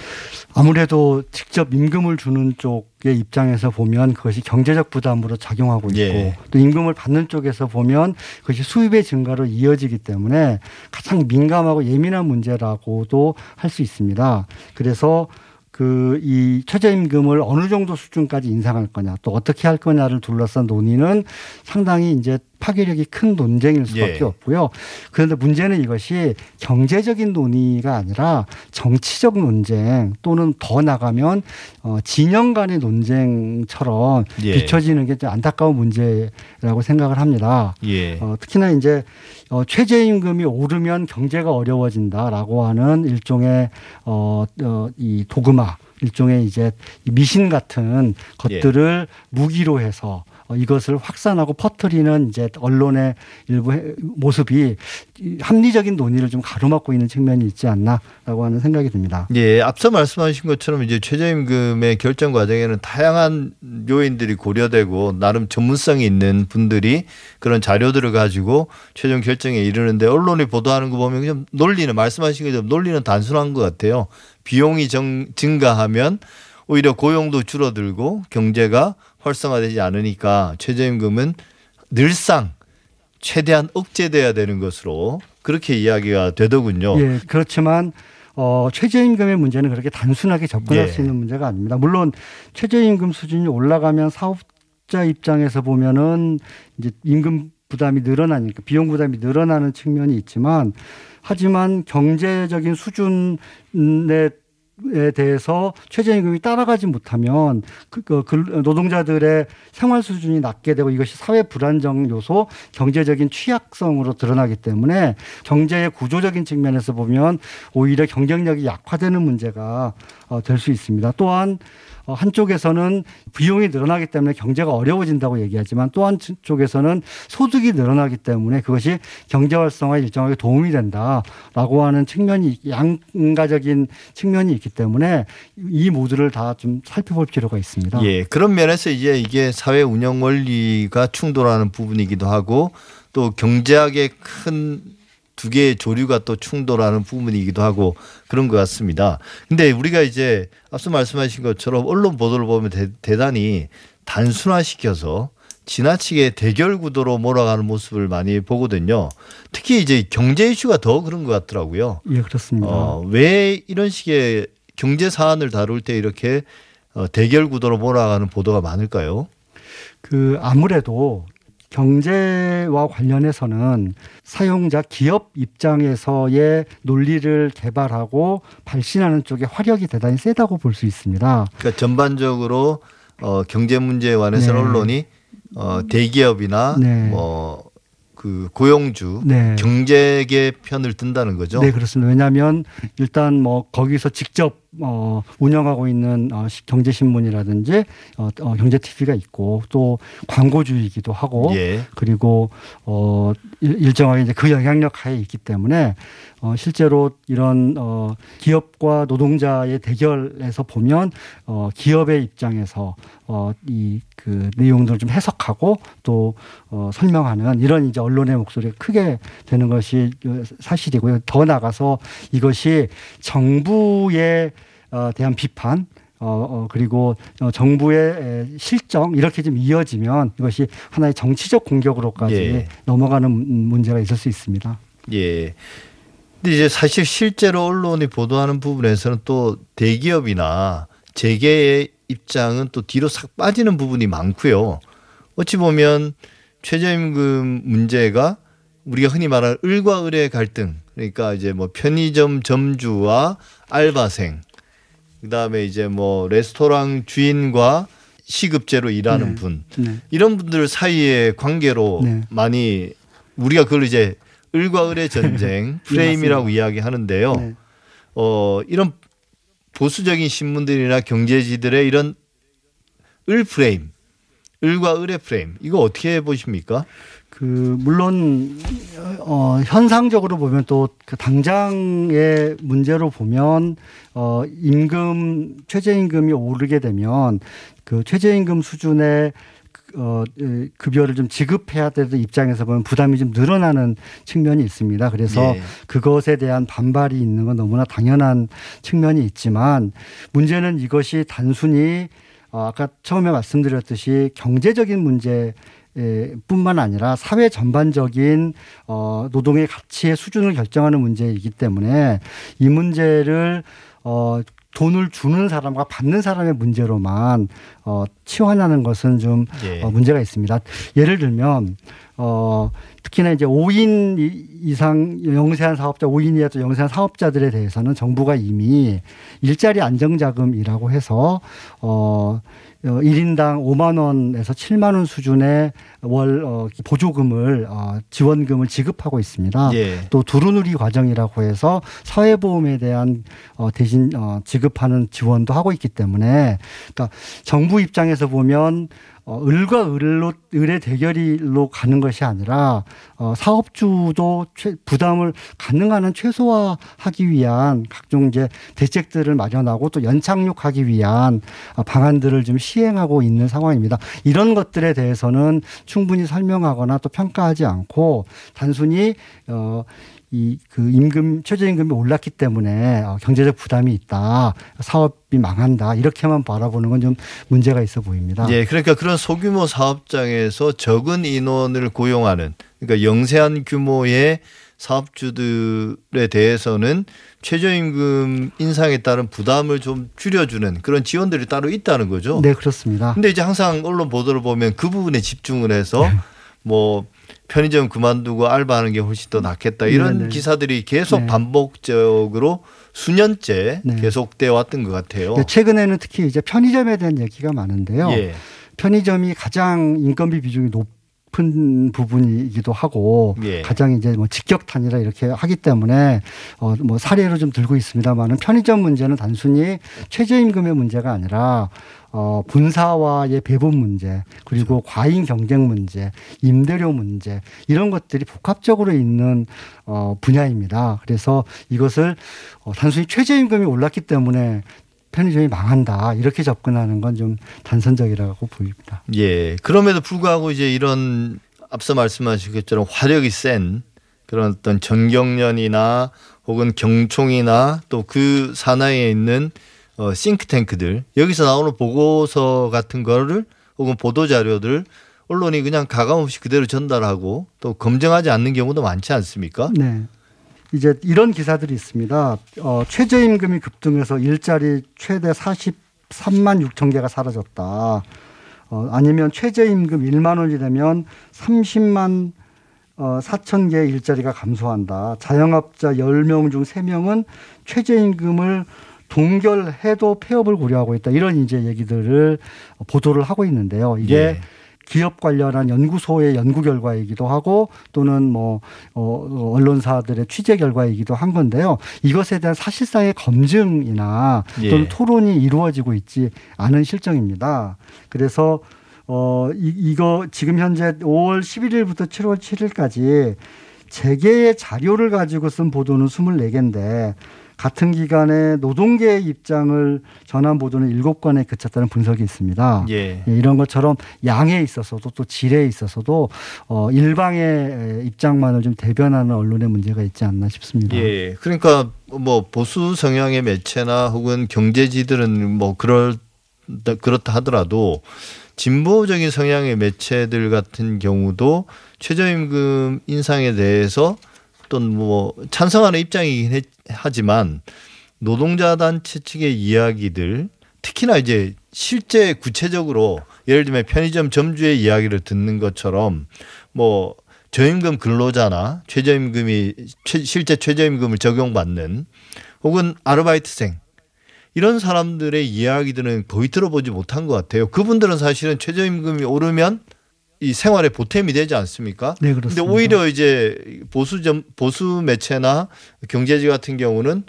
아무래도 직접 임금을 주는 쪽의 입장에서 보면 그것이 경제적 부담으로 작용하고 있고 예. 또 임금을 받는 쪽에서 보면 그것이 수입의 증가로 이어지기 때문에 가장 민감하고 예민한 문제라고도 할 수 있습니다. 그래서 그 이 최저임금을 어느 정도 수준까지 인상할 거냐 또 어떻게 할 거냐를 둘러싼 논의는 상당히 이제 파괴력이 큰 논쟁일 수밖에 예. 없고요. 그런데 문제는 이것이 경제적인 논의가 아니라 정치적 논쟁 또는 더 나가면 어, 진영 간의 논쟁처럼 예. 비춰지는 게좀 안타까운 문제라고 생각을 합니다. 예. 어, 특히나 이제 어, 최저임금이 오르면 경제가 어려워진다라고 하는 일종의 어, 어, 이 도그마 일종의 이제 이 미신 같은 것들을 무기로 해서 어, 이것을 확산하고 퍼뜨리는 이제 언론의 일부 해- 모습이 이 합리적인 논의를 좀 가로막고 있는 측면이 있지 않나라고 하는 생각이 듭니다. 예, 앞서 말씀하신 것처럼 이제 최저임금의 결정 과정에는 다양한 요인들이 고려되고 나름 전문성이 있는 분들이 그런 자료들을 가지고 최종 결정에 이르는데 언론이 보도하는 거 보면 좀 논리는 말씀하신 것처럼 논리는 단순한 것 같아요. 비용이 정, 증가하면 오히려 고용도 줄어들고 경제가 활성화되지 않으니까 최저임금은 늘상 최대한 억제돼야 되는 것으로 그렇게 이야기가 되더군요. 예, 그렇지만 어, 최저임금의 문제는 그렇게 단순하게 접근할 예. 수 있는 문제가 아닙니다. 물론 최저임금 수준이 올라가면 사업자 입장에서 보면은 이제 임금 부담이 늘어나니까 비용 부담이 늘어나는 측면이 있지만 하지만 경제적인 수준에 에 대해서 최저임금이 따라가지 못하면 그, 그, 그 노동자들의 생활 수준이 낮게 되고 이것이 사회 불안정 요소, 경제적인 취약성으로 드러나기 때문에 경제의 구조적인 측면에서 보면 오히려 경쟁력이 약화되는 문제가 어, 될 수 있습니다. 또한 어, 한쪽에서는 비용이 늘어나기 때문에 경제가 어려워진다고 얘기하지만 또 한쪽에서는 소득이 늘어나기 때문에 그것이 경제 활성화에 일정하게 도움이 된다라고 하는 측면이 양가적인 측면이 있기 때문에 이 모두를 다 좀 살펴볼 필요가 있습니다. 예, 그런 면에서 이제 이게 사회 운영 원리가 충돌하는 부분이기도 하고 또 경제학의 큰 두 개의 조류가 또 충돌하는 부분이기도 하고 그런 것 같습니다. 근데 우리가 이제 앞서 말씀하신 것처럼 언론 보도를 보면 대, 단히 단순화시켜서 지나치게 대결 구도로 몰아가는 모습을 많이 보거든요. 특히 이제 경제 이슈가 더 그런 것 같더라고요. 예, 그렇습니다. 어, 왜 이런 식의 경제 사안을 다룰 때 이렇게 어, 대결 구도로 몰아가는 보도가 많을까요? 그 아무래도 경제와 관련해서는 사용자 기업 입장에서의 논리를 개발하고 발신하는 쪽에 화력이 대단히 세다고 볼 수 있습니다. 그러니까 전반적으로 어, 경제 문제에 관해서 네. 언론이 어, 대기업이나 네. 뭐 그 고용주 네. 경제계 편을 든다는 거죠. 네, 그렇습니다. 왜냐하면 일단 뭐 거기서 직접 어, 운영하고 있는 어, 시- 경제신문이라든지 어, 어, 경제 TV가 있고 또 광고주이기도 하고 예. 그리고 어 일- 일정하게 이제 그 영향력 하에 있기 때문에 어 실제로 이런 어 기업과 노동자의 대결에서 보면 어 기업의 입장에서 어 이 그 내용들을 좀 해석하고 또 어 설명하는 이런 이제 언론의 목소리가 크게 되는 것이 사실이고요. 더 나가서 이것이 정부에 어 대한 비판 어, 어, 그리고 어, 정부의 에, 실정 이렇게 좀 이어지면 이것이 하나의 정치적 공격으로까지 예. 넘어가는 문- 문제가 있을 수 있습니다. 예. 근데 이제 사실 실제로 언론이 보도하는 부분에서는 또 대기업이나 재계의 입장은 또 뒤로 싹 빠지는 부분이 많고요. 어찌 보면 최저임금 문제가 우리가 흔히 말하는 을과 을의 갈등 그러니까 이제 뭐 편의점 점주와 알바생 그다음에 이제 뭐 레스토랑 주인과 시급제로 일하는 네. 분 네. 이런 분들 사이의 관계로 네. 많이 우리가 그걸 이제 을과 을의 전쟁 프레임이라고 이야기하는데요. 네. 어 이런 보수적인 신문들이나 경제지들의 이런 을 프레임, 을과 을의 프레임 이거 어떻게 보십니까? 그 물론 어 현상적으로 보면 또 그 당장의 문제로 보면 어 임금 최저임금이 오르게 되면 그 최저임금 수준의 어 에, 급여를 좀 지급해야 되는 입장에서 보면 부담이 좀 늘어나는 측면이 있습니다. 그래서 예. 그것에 대한 반발이 있는 건 너무나 당연한 측면이 있지만 문제는 이것이 단순히 어, 아까 처음에 말씀드렸듯이 경제적인 문제 에, 뿐만 아니라 사회 전반적인 어, 노동의 가치의 수준을 결정하는 문제이기 때문에 이 문제를 어, 돈을 주는 사람과 받는 사람의 문제로만 어, 치환하는 것은 좀 예. 어, 문제가 있습니다. 예를 들면 어, 특히나 이제 5인 이- 이상 영세한 사업자, 5인 이하 또 영세한 사업자들에 대해서는 정부가 이미 일자리 안정자금이라고 해서 어, 어, 1인당 5만 원에서 7만 원 수준의 월 어, 보조금을 어, 지원금을 지급하고 있습니다. 예. 또 두루누리 과정이라고 해서 사회보험에 대한 어, 대신 어, 지급하는 지원도 하고 있기 때문에 그러니까 정부 입장에서 보면 어, 을과 을로 을의 대결로 가는 것이 아니라 어, 사업주도 최, 부담을 가능한 한 최소화하기 위한 각종 이제 대책들을 마련하고 또 연착륙하기 위한 어, 방안들을 좀 시행하고 있는 상황입니다. 이런 것들에 대해서는 충분히 설명하거나 또 평가하지 않고 단순히 어, 이 그 임금 최저임금이 올랐기 때문에 어, 경제적 부담이 있다 사업이 망한다 이렇게만 바라보는 건 좀 문제가 있어 보입니다. 예, 그러니까 그런 소규모 사업장에서 적은 인원을 고용하는 그러니까 영세한 규모의 사업주들에 대해서는 최저임금 인상에 따른 부담을 좀 줄여주는 그런 지원들이 따로 있다는 거죠. 네 그렇습니다. 근데 이제 항상 언론 보도를 보면 그 부분에 집중을 해서 네. 뭐 편의점 그만두고 알바하는 게 훨씬 더 낫겠다 이런 네, 네. 기사들이 계속 네. 반복적으로 수년째 네. 계속돼 왔던 것 같아요. 근데 최근에는 특히 이제 편의점에 대한 얘기가 많은데요. 예. 편의점이 가장 인건비 비중이 높 은 부분이기도 하고 예. 가장 이제 뭐 직격탄이라 이렇게 하기 때문에 어 뭐 사례로 좀 들고 있습니다만은 편의점 문제는 단순히 최저임금의 문제가 아니라 어 본사와의 배분 문제 그리고 과잉 경쟁 문제, 임대료 문제 이런 것들이 복합적으로 있는 어 분야입니다. 그래서 이것을 어 단순히 최저임금이 올랐기 때문에 편의점이 망한다 이렇게 접근하는 건 좀 단선적이라고 보입니다. 예. 그럼에도 불구하고 이제 이런 앞서 말씀하신 것처럼 화력이 센 그런 어떤 전경련이나 혹은 경총이나 또 그 산하에 있는 어, 싱크탱크들 여기서 나오는 보고서 같은 거를 혹은 보도 자료들 언론이 그냥 가감 없이 그대로 전달하고 또 검증하지 않는 경우도 많지 않습니까? 네. 이제 이런 기사들이 있습니다. 어, 최저임금이 급등해서 일자리 최대 43만 6천 개가 사라졌다. 어, 아니면 최저임금 1만 원이 되면 30만 어, 4천 개의 일자리가 감소한다. 자영업자 10명 중 3명은 최저임금을 동결해도 폐업을 고려하고 있다. 이런 이제 얘기들을 보도를 하고 있는데요. 이게 예. 기업 관련한 연구소의 연구 결과이기도 하고 또는 뭐 어, 언론사들의 취재 결과이기도 한 건데요. 이것에 대한 사실상의 검증이나 또는 예. 토론이 이루어지고 있지 않은 실정입니다. 그래서 어 이, 이거 지금 현재 5월 11일부터 7월 7일까지 재계의 자료를 가지고 쓴 보도는 24개인데 같은 기간에 노동계의 입장을 전한 보도는 7건에 그쳤다는 분석이 있습니다. 예. 예, 이런 것처럼 양에 있어서도 또 질에 있어서도 어, 일방의 입장만을 좀 대변하는 언론의 문제가 있지 않나 싶습니다. 예. 그러니까 뭐 보수 성향의 매체나 혹은 경제지들은 뭐 그럴 그렇다 하더라도 진보적인 성향의 매체들 같은 경우도 최저임금 인상에 대해서 어떤 뭐 찬성하는 입장이긴 했- 하지만 노동자 단체 측의 이야기들 특히나 이제 실제 구체적으로 예를 들면 편의점 점주의 이야기를 듣는 것처럼 뭐 저임금 근로자나 최저임금이 최- 실제 최저임금을 적용받는 혹은 아르바이트생 이런 사람들의 이야기들은 거의 들어보지 못한 것 같아요. 그분들은 사실은 최저임금이 오르면 이 생활에 보탬이 되지 않습니까? 네, 그렇습니다. 오히려 이제 보수 점 보수 매체나 경제지 같은 경우는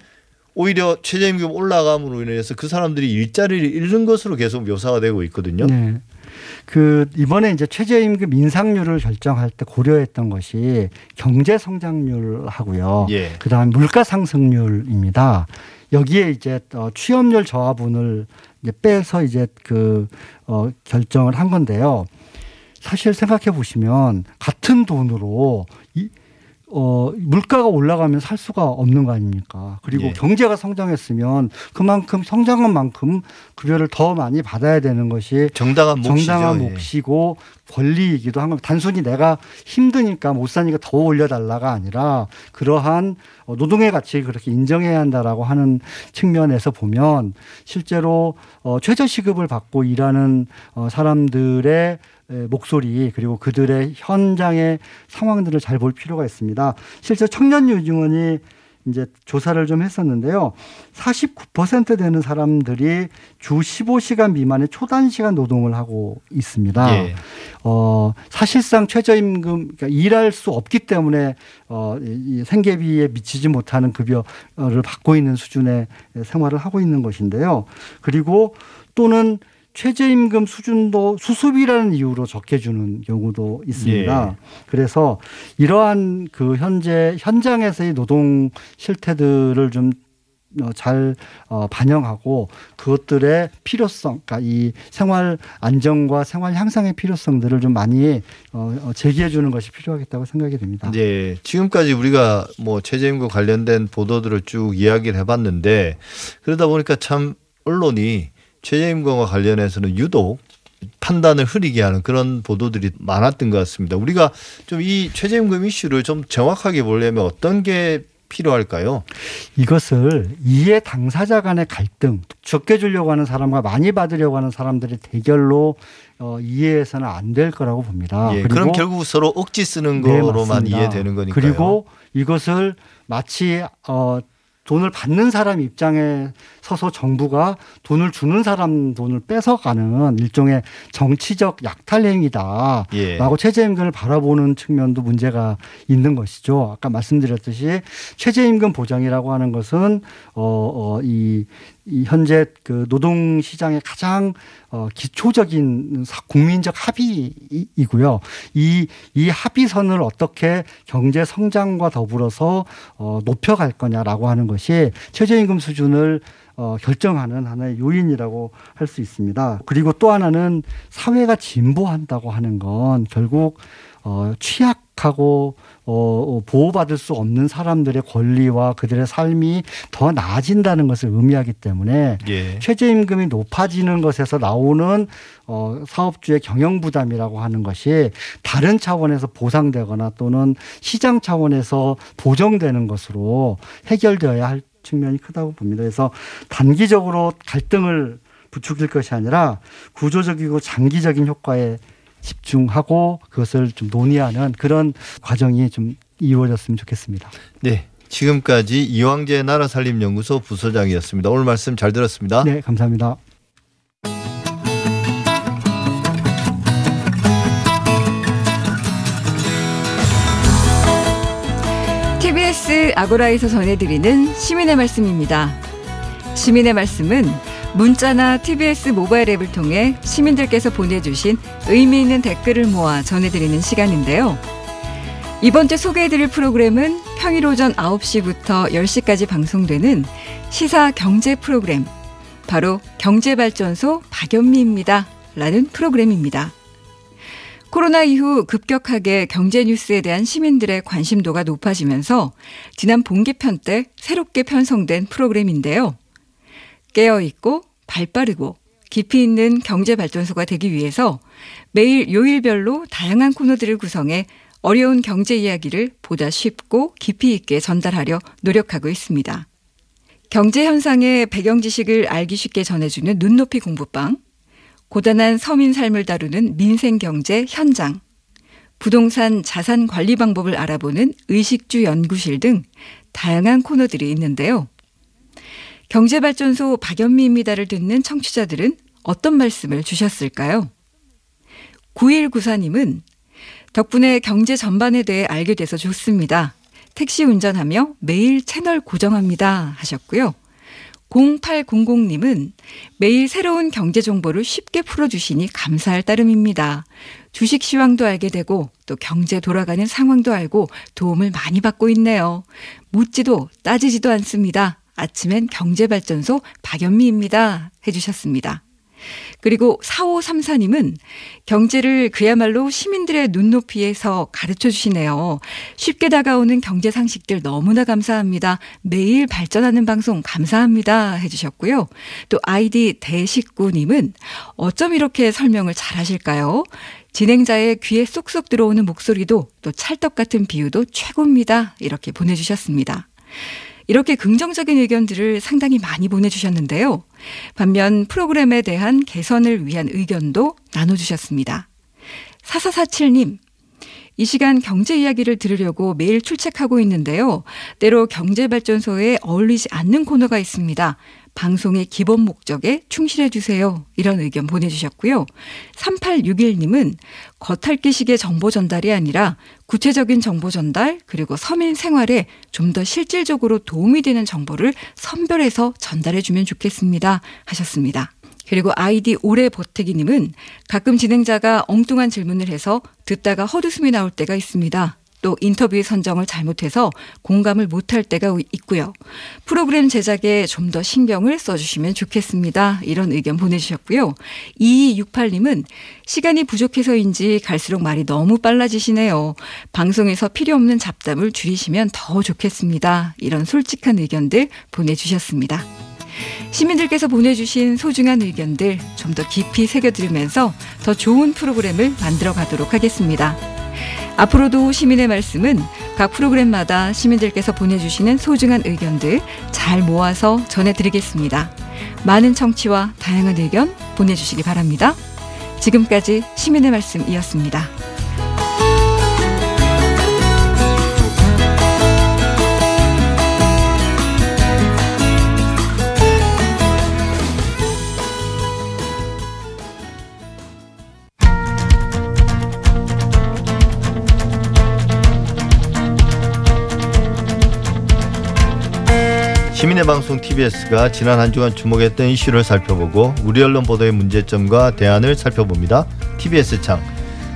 오히려 최저임금 올라감으로 인해서 그 사람들이 일자리를 잃는 것으로 계속 묘사가 되고 있거든요. 네. 그 이번에 이제 최저임금 인상률을 결정할 때 고려했던 것이 경제 성장률하고요. 예. 그다음 물가 상승률입니다. 여기에 이제 어, 취업률 저하분을 이제 빼서 이제 그 어, 결정을 한 건데요. 사실 생각해 보시면 같은 돈으로 이 어, 물가가 올라가면 살 수가 없는 거 아닙니까? 그리고 예. 경제가 성장했으면 그만큼 성장한 만큼 급여를 더 많이 받아야 되는 것이 정당한 몫이죠. 정당한 예. 몫이고 권리이기도 한 겁니다. 단순히 내가 힘드니까 못 사니까 더 올려달라가 아니라 그러한 어, 노동의 가치를 그렇게 인정해야 한다라고 하는 측면에서 보면 실제로 어, 최저시급을 받고 일하는 어, 사람들의 에, 목소리 그리고 그들의 현장의 상황들을 잘 볼 필요가 있습니다. 실제 청년유증원이 이제 조사를 좀 했었는데요. 49% 되는 사람들이 주 15시간 미만의 초단시간 노동을 하고 있습니다. 예. 어, 사실상 최저임금, 그러니까 일할 수 없기 때문에 어, 이이 생계비에 미치지 못하는 급여를 받고 있는 수준의 생활을 하고 있는 것인데요. 그리고 또는 최저임금 수준도 수습이라는 이유로 적해주는 경우도 있습니다. 예. 그래서 이러한 그 현재 현장에서의 노동 실태들을 좀 어, 잘 어, 반영하고 그것들의 필요성, 그러니까 이 생활 안정과 생활 향상의 필요성들을 좀 많이 어, 어, 제기해 주는 것이 필요하겠다고 생각이 됩니다. 예, 지금까지 우리가 뭐 최저임금 관련된 보도들을 쭉 이야기를 해봤는데 그러다 보니까 참 언론이 최저임금과 관련해서는 유독 판단을 흐리게 하는 그런 보도들이 많았던 것 같습니다. 우리가 좀 이 최저임금 이슈를 좀 정확하게 보려면 어떤 게 필요할까요? 이것을 이해 당사자 간의 갈등, 적게 주려고 하는 사람과 많이 받으려고 하는 사람들의 대결로 어, 이해해서는 안 될 거라고 봅니다. 예, 그럼 결국 서로 억지 쓰는 네, 거로만 맞습니다. 이해되는 거니까요. 그리고 이것을 마치 어 돈을 받는 사람 입장에 서서 정부가 돈을 주는 사람 돈을 뺏어가는 일종의 정치적 약탈 행위다. 예. 라고 최저임금을 바라보는 측면도 문제가 있는 것이죠. 아까 말씀드렸듯이 최저임금 보장이라고 하는 것은 어, 어, 이, 이 현재 그 노동 시장의 가장 어, 기초적인 사- 국민적 합의이고요. 이, 이 합의선을 어떻게 경제 성장과 더불어서 어, 높여갈 거냐라고 하는 것이 최저임금 수준을 어, 결정하는 하나의 요인이라고 할 수 있습니다. 그리고 또 하나는 사회가 진보한다고 하는 건 결국 어, 취약하고 어, 어, 보호받을 수 없는 사람들의 권리와 그들의 삶이 더 나아진다는 것을 의미하기 때문에 예. 최저임금이 높아지는 것에서 나오는 어, 사업주의 경영 부담이라고 하는 것이 다른 차원에서 보상되거나 또는 시장 차원에서 보정되는 것으로 해결되어야 할 측면이 크다고 봅니다. 그래서 단기적으로 갈등을 부추길 것이 아니라 구조적이고 장기적인 효과에 집중하고 그것을 좀 논의하는 그런 과정이 좀 이루어졌으면 좋겠습니다. 네. 지금까지 이왕재 나라살림연구소 부소장이었습니다. 오늘 말씀 잘 들었습니다. 네, 감사합니다. TBS 아고라에서 전해드리는 시민의 말씀입니다. 시민의 말씀은 문자나 TBS 모바일 앱을 통해 시민들께서 보내주신 의미 있는 댓글을 모아 전해드리는 시간인데요. 이번 주 소개해드릴 프로그램은 평일 오전 9시부터 10시까지 방송되는 시사 경제 프로그램, 바로 경제발전소 박연미입니다. 라는 프로그램입니다. 코로나 이후 급격하게 경제 뉴스에 대한 시민들의 관심도가 높아지면서 지난 봉기편 때 새롭게 편성된 프로그램인데요. 깨어있고 발빠르고 깊이 있는 경제 발전소가 되기 위해서 매일 요일별로 다양한 코너들을 구성해 어려운 경제 이야기를 보다 쉽고 깊이 있게 전달하려 노력하고 있습니다. 경제 현상의 배경 지식을 알기 쉽게 전해주는 눈높이 공부방, 고단한 서민 삶을 다루는 민생 경제 현장, 부동산 자산 관리 방법을 알아보는 의식주 연구실 등 다양한 코너들이 있는데요. 경제발전소 박연미입니다를 듣는 청취자들은 어떤 말씀을 주셨을까요? 9194님은 덕분에 경제 전반에 대해 알게 돼서 좋습니다. 택시 운전하며 매일 채널 고정합니다. 하셨고요. 0800님은 매일 새로운 경제 정보를 쉽게 풀어주시니 감사할 따름입니다. 주식 시황도 알게 되고 또 경제 돌아가는 상황도 알고 도움을 많이 받고 있네요. 묻지도 따지지도 않습니다. 아침엔 경제발전소 박연미입니다. 해주셨습니다. 그리고 4534님은 경제를 그야말로 시민들의 눈높이에서 가르쳐 주시네요. 쉽게 다가오는 경제 상식들 너무나 감사합니다. 매일 발전하는 방송 감사합니다. 해주셨고요. 또 아이디 대식구님은 어쩜 이렇게 설명을 잘 하실까요? 진행자의 귀에 쏙쏙 들어오는 목소리도 또 찰떡 같은 비유도 최고입니다. 이렇게 보내주셨습니다. 이렇게 긍정적인 의견들을 상당히 많이 보내주셨는데요. 반면 프로그램에 대한 개선을 위한 의견도 나눠주셨습니다. 4447님, 이 시간 경제 이야기를 들으려고 매일 출첵하고 있는데요. 때로 경제발전소에 어울리지 않는 코너가 있습니다. 방송의 기본 목적에 충실해 주세요. 이런 의견 보내주셨고요. 3861님은 겉핥기식의 정보 전달이 아니라 구체적인 정보 전달 그리고 서민 생활에 좀 더 실질적으로 도움이 되는 정보를 선별해서 전달해 주면 좋겠습니다. 하셨습니다. 그리고 아이디 오래 버태기님은 가끔 진행자가 엉뚱한 질문을 해서 듣다가 헛웃음이 나올 때가 있습니다. 또 인터뷰의 선정을 잘못해서 공감을 못할 때가 있고요. 프로그램 제작에 좀 더 신경을 써주시면 좋겠습니다. 이런 의견 보내주셨고요. 2268님은 시간이 부족해서인지 갈수록 말이 너무 빨라지시네요. 방송에서 필요 없는 잡담을 줄이시면 더 좋겠습니다. 이런 솔직한 의견들 보내주셨습니다. 시민들께서 보내주신 소중한 의견들 좀 더 깊이 새겨들으면서 더 좋은 프로그램을 만들어 가도록 하겠습니다. 앞으로도 시민의 말씀은 각 프로그램마다 시민들께서 보내주시는 소중한 의견들 잘 모아서 전해드리겠습니다. 많은 청취와 다양한 의견 보내주시기 바랍니다. 지금까지 시민의 말씀이었습니다. 시민의 방송 TBS가 지난 한 주간 주목했던 이슈를 살펴보고 우리 언론 보도의 문제점과 대안을 살펴봅니다. TBS 창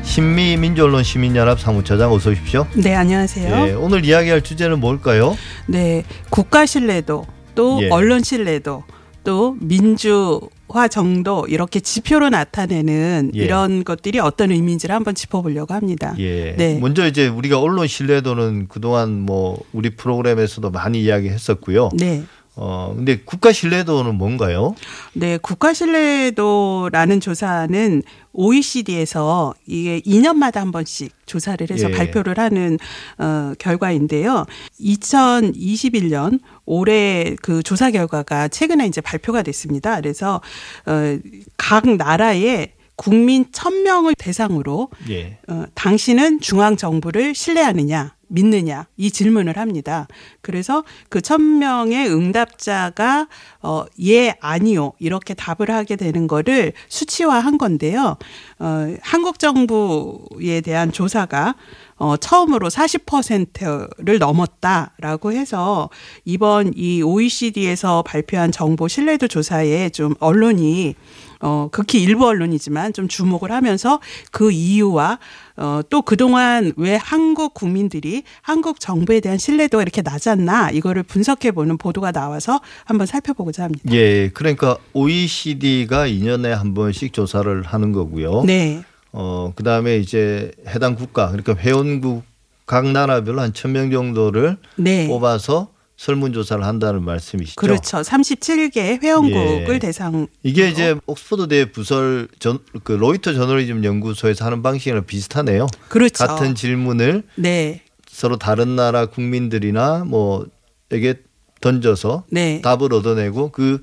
신미 민주언론 시민연합 사무처장 어서 오십시오. 네, 안녕하세요. 예, 오늘 이야기할 주제는 뭘까요? 네, 국가 신뢰도 또 예. 언론 신뢰도 또 민주화 정도 이렇게 지표로 나타내는 예. 이런 것들이 어떤 의미인지를 한번 짚어보려고 합니다. 예. 네. 먼저 이제 우리가 언론 신뢰도는 그동안 뭐 우리 프로그램에서도 많이 이야기했었고요. 네. 어 근데 국가 신뢰도는 뭔가요? 네, 국가 신뢰도라는 조사는 OECD에서 이게 2년마다 한 번씩 조사를 해서 예. 발표를 하는 어 결과인데요. 2021년 올해 그 조사 결과가 최근에 이제 발표가 됐습니다. 그래서 어 각 나라의 국민 1000명을 대상으로 예. 어, 당신은 중앙 정부를 신뢰하느냐 믿느냐 이 질문을 합니다. 그래서 그 천명의 응답자가 어, 예 아니요 이렇게 답을 하게 되는 거를 수치화한 건데요. 어, 한국 정부에 대한 조사가 어, 처음으로 40%를 넘었다라고 해서 이번 이 OECD에서 발표한 정보 신뢰도 조사에 좀 언론이 어, 극히 일부 언론이지만 좀 주목을 하면서 그 이유와 어, 또 그동안 왜 한국 국민들이 한국 정부에 대한 신뢰도가 이렇게 낮았나 이거를 분석해 보는 보도가 나와서 한번 살펴보고자 합니다. 예, 그러니까 OECD가 2년에 한 번씩 조사를 하는 거고요. 네. 어, 그다음에 이제 해당 국가 그러니까 회원국 각 나라별로 한 천 명 정도를 네. 뽑아서 설문조사를 한다는 말씀이시죠. 그렇죠. 37개 회원국을 예. 대상 이게 이제 옥스퍼드대 부설 전, 그 로이터 저널리즘 연구소에서 하는 방식이랑 비슷하네요. 그렇죠. 같은 질문을 네. 서로 다른 나라 국민들이나 뭐에게 던져서 네. 답을 얻어내고 그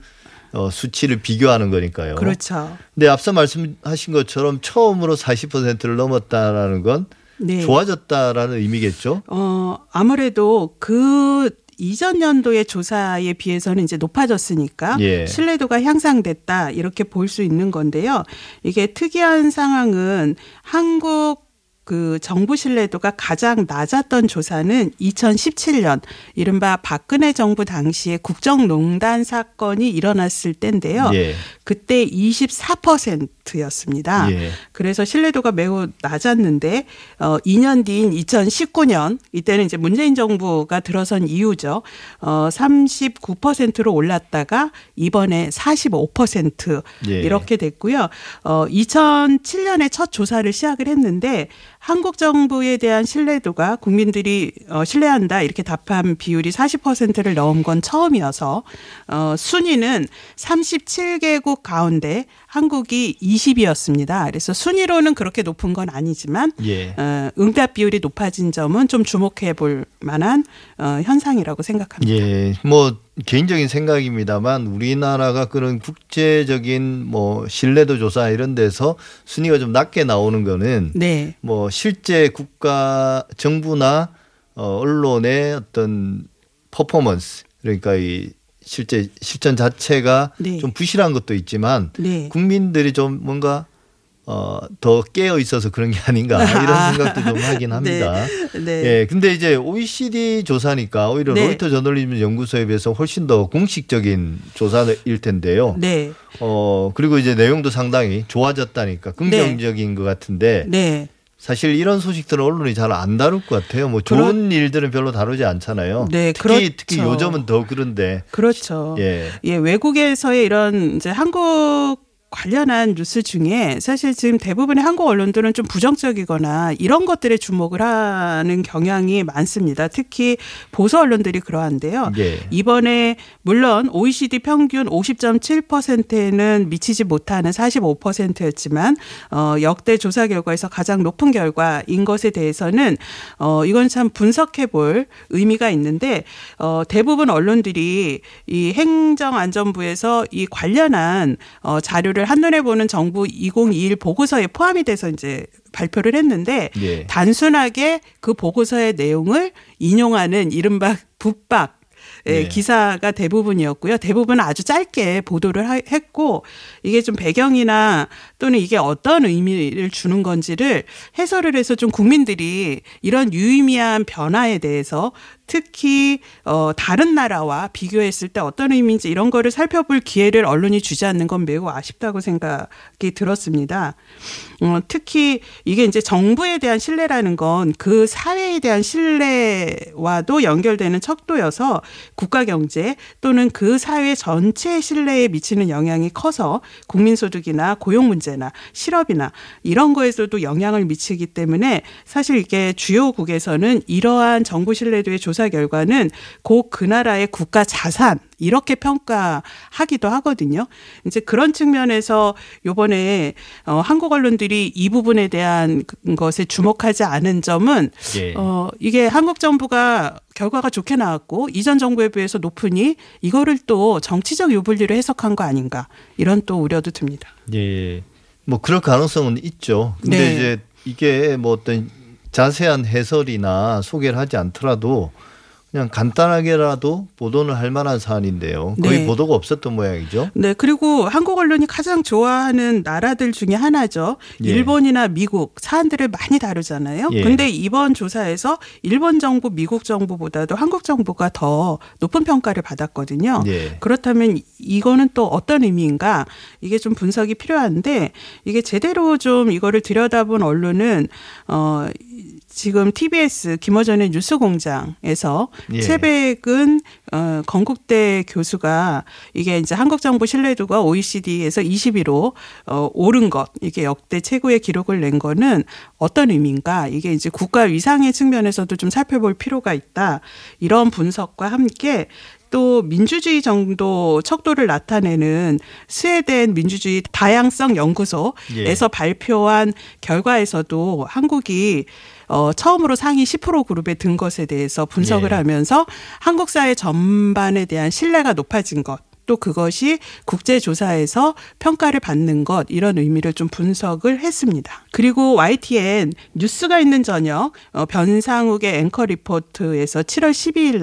어, 수치를 비교하는 거니까요. 그렇죠. 근데 앞서 말씀하신 것처럼 처음으로 40%를 넘었다라는 건 네. 좋아졌다라는 의미겠죠. 어, 아무래도 그 이전 연도의 조사에 비해서는 이제 높아졌으니까 예. 신뢰도가 향상됐다 이렇게 볼 수 있는 건데요. 이게 특이한 상황은 한국 그 정부 신뢰도가 가장 낮았던 조사는 2017년 이른바 박근혜 정부 당시에 국정농단 사건이 일어났을 때인데요. 예. 그때 24%였습니다. 예. 그래서 신뢰도가 매우 낮았는데 어 2년 뒤인 2019년 이때는 이제 문재인 정부가 들어선 이유죠. 어 39%로 올랐다가 이번에 45% 예. 이렇게 됐고요. 어 2007년에 첫 조사를 시작을 했는데 한국 정부에 대한 신뢰도가 국민들이 어 신뢰한다 이렇게 답한 비율이 40%를 넘은 건 처음이어서 어 순위는 37개국 가운데 한국이 20위였습니다. 그래서 순위로는 그렇게 높은 건 아니지만 예. 어, 응답 비율이 높아진 점은 좀 주목해 볼 만한 어, 현상이라고 생각합니다. 예. 뭐 개인적인 생각입니다만 우리나라가 그런 국제적인 뭐 신뢰도 조사 이런 데서 순위가 좀 낮게 나오는 거는 네. 뭐 실제 국가 정부나 어 언론의 어떤 퍼포먼스 그러니까 이 실제 실전 자체가 네. 좀 부실한 것도 있지만 네. 국민들이 좀 뭔가 어 더 깨어 있어서 그런 게 아닌가 이런 생각도 좀 하긴 합니다. 네. 예, 근데 이제 OECD 조사니까 오히려 네. 로이터 저널리즘 연구소에 비해서 훨씬 더 공식적인 조사일 텐데요. 네. 어 그리고 이제 내용도 상당히 좋아졌다니까 긍정적인 것 같은데 네. 사실 이런 소식들은 언론이 잘 안 다룰 것 같아요. 뭐 좋은 일들은 별로 다루지 않잖아요. 네, 특히 그렇죠. 특히 요즘은 더 그런데 그렇죠. 예. 예, 외국에서의 이런 이제 한국 관련한 뉴스 중에 사실 지금 대부분의 한국 언론들은 좀 부정적이거나 이런 것들에 주목을 하는 경향이 많습니다. 특히 보수 언론들이 그러한데요. 예. 이번에 물론 OECD 평균 50.7%에는 미치지 못하는 45%였지만 어 역대 조사 결과에서 가장 높은 결과인 것에 대해서는 어 이건 참 분석해 볼 의미가 있는데 어 대부분 언론들이 이 행정안전부에서 이 관련한 어 자료를 한눈에 보는 정부 2021 보고서에 포함이 돼서 이제 발표를 했는데 예. 단순하게 그 보고서의 내용을 인용하는 이른바 붙박 예, 예. 기사가 대부분이었고요. 대부분 아주 짧게 보도를 하- 했고 이게 좀 배경이나 또는 이게 어떤 의미를 주는 건지를 해설을 해서 좀 국민들이 이런 유의미한 변화에 대해서 특히 어 다른 나라와 비교했을 때 어떤 의미인지 이런 거를 살펴볼 기회를 언론이 주지 않는 건 매우 아쉽다고 생각이 들었습니다. 어 특히 이게 이제 정부에 대한 신뢰라는 건 그 사회에 대한 신뢰와도 연결되는 척도여서 국가 경제 또는 그 사회 전체의 신뢰에 미치는 영향이 커서 국민 소득이나 고용 문제 나 실업이나 이런 거에서도 영향을 미치기 때문에 사실 이게 주요국에서는 이러한 정부 신뢰도의 조사 결과는 곧 그 나라의 국가 자산 이렇게 평가하기도 하거든요. 이제 그런 측면에서 요번에 어 한국 언론들이 이 부분에 대한 그- 것에 주목하지 않은 점은 예. 어 이게 한국 정부가 결과가 좋게 나왔고 이전 정부에 비해서 높으니 이거를 또 정치적 유불리로 해석한 거 아닌가 이런 또 우려도 듭니다. 예. 뭐 그럴 가능성은 있죠. 근데 네. 이제 이게 뭐 어떤 자세한 해설이나 소개를 하지 않더라도 그냥 간단하게라도 보도는 할 만한 사안인데요. 거의 네. 보도가 없었던 모양이죠. 네, 그리고 한국 언론이 가장 좋아하는 나라들 중에 하나죠. 예. 일본이나 미국 사안들을 많이 다루잖아요. 예. 근데 이번 조사에서 일본 정부, 미국 정부보다도 한국 정부가 더 높은 평가를 받았거든요. 예. 그렇다면 이거는 또 어떤 의미인가? 이게 좀 분석이 필요한데 이게 제대로 좀 이거를 들여다본 언론은 어 지금 TBS 김어전의 뉴스공장에서 예. 최백은 어, 건국대 교수가 이게 이제 한국 정부 신뢰도가 OECD에서 20위로 어, 오른 것 이게 역대 최고의 기록을 낸 거는 어떤 의미인가 이게 이제 국가 위상의 측면에서도 좀 살펴볼 필요가 있다 이런 분석과 함께 또 민주주의 정도 척도를 나타내는 스웨덴 민주주의 다양성 연구소에서 발표한 결과에서도 한국이 어, 처음으로 상위 10% 그룹에 든 것에 대해서 분석을 예. 하면서 한국 사회 전반에 대한 신뢰가 높아진 것. 또 그것이 국제조사에서 평가를 받는 것 이런 의미를 좀 분석을 했습니다. 그리고 YTN 뉴스가 있는 저녁 어, 변상욱의 앵커 리포트에서 7월 12일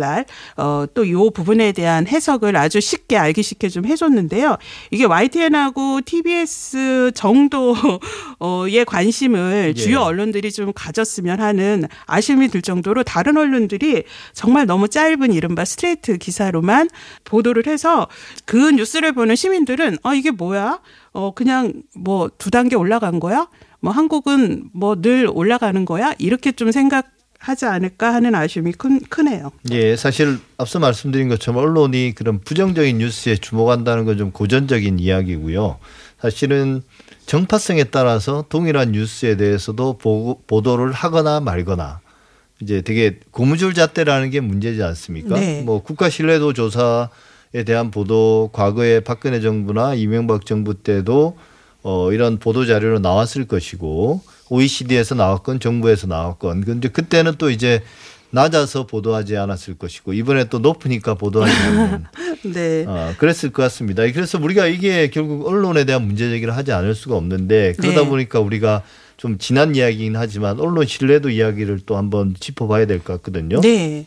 날또 이 부분에 대한 해석을 아주 쉽게 알기 쉽게 좀 해줬는데요. 이게 YTN하고 TBS 정도의 관심을 예. 주요 언론들이 좀 가졌으면 하는 아쉬움이 들 정도로 다른 언론들이 정말 너무 짧은 이른바 스트레이트 기사로만 보도를 해서 그 뉴스를 보는 시민들은 아 이게 뭐야? 어 그냥 뭐 두 단계 올라간 거야? 뭐 한국은 뭐 늘 올라가는 거야? 이렇게 좀 생각 하지 않을까 하는 아쉬움이 큰 크네요. 예, 사실 앞서 말씀드린 것처럼 언론이 그런 부정적인 뉴스에 주목한다는 건 좀 고전적인 이야기고요. 사실은 정파성에 따라서 동일한 뉴스에 대해서도 보고, 보도를 하거나 말거나 이제 되게 고무줄 잣대라는 게 문제지 않습니까? 네. 뭐 국가 신뢰도 조사에 대한 보도 과거에 박근혜 정부나 이명박 정부 때도 어 이런 보도 자료로 나왔을 것이고 OECD에서 나왔건 정부에서 나왔건 근데 그때는 또 이제 낮아서 보도하지 않았을 것이고 이번에 또 높으니까 보도하지 않는 네. 어, 그랬을 것 같습니다. 그래서 우리가 이게 결국 언론에 대한 문제 제기를 하지 않을 수가 없는데 그러다 네. 보니까 우리가 좀 지난 이야기긴 하지만 언론 신뢰도 이야기를 또 한번 짚어봐야 될 것 같거든요. 네.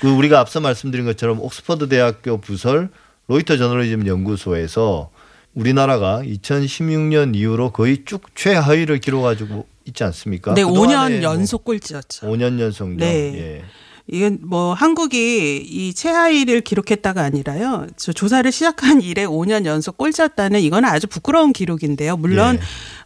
그 우리가 앞서 말씀드린 것처럼 옥스퍼드 대학교 부설 로이터 저널리즘 연구소에서 우리나라가 2016년 이후로 거의 쭉 최하위를 기록가지고 있지 않습니까? 네, 그동안에 5년 뭐 연속 꼴찌였죠. 5년 연속 네. 예. 이건 뭐 한국이 이 최하위를 기록했다가 아니라요. 저 조사를 시작한 이래 5년 연속 꼴찌였다는 이건 아주 부끄러운 기록인데요. 물론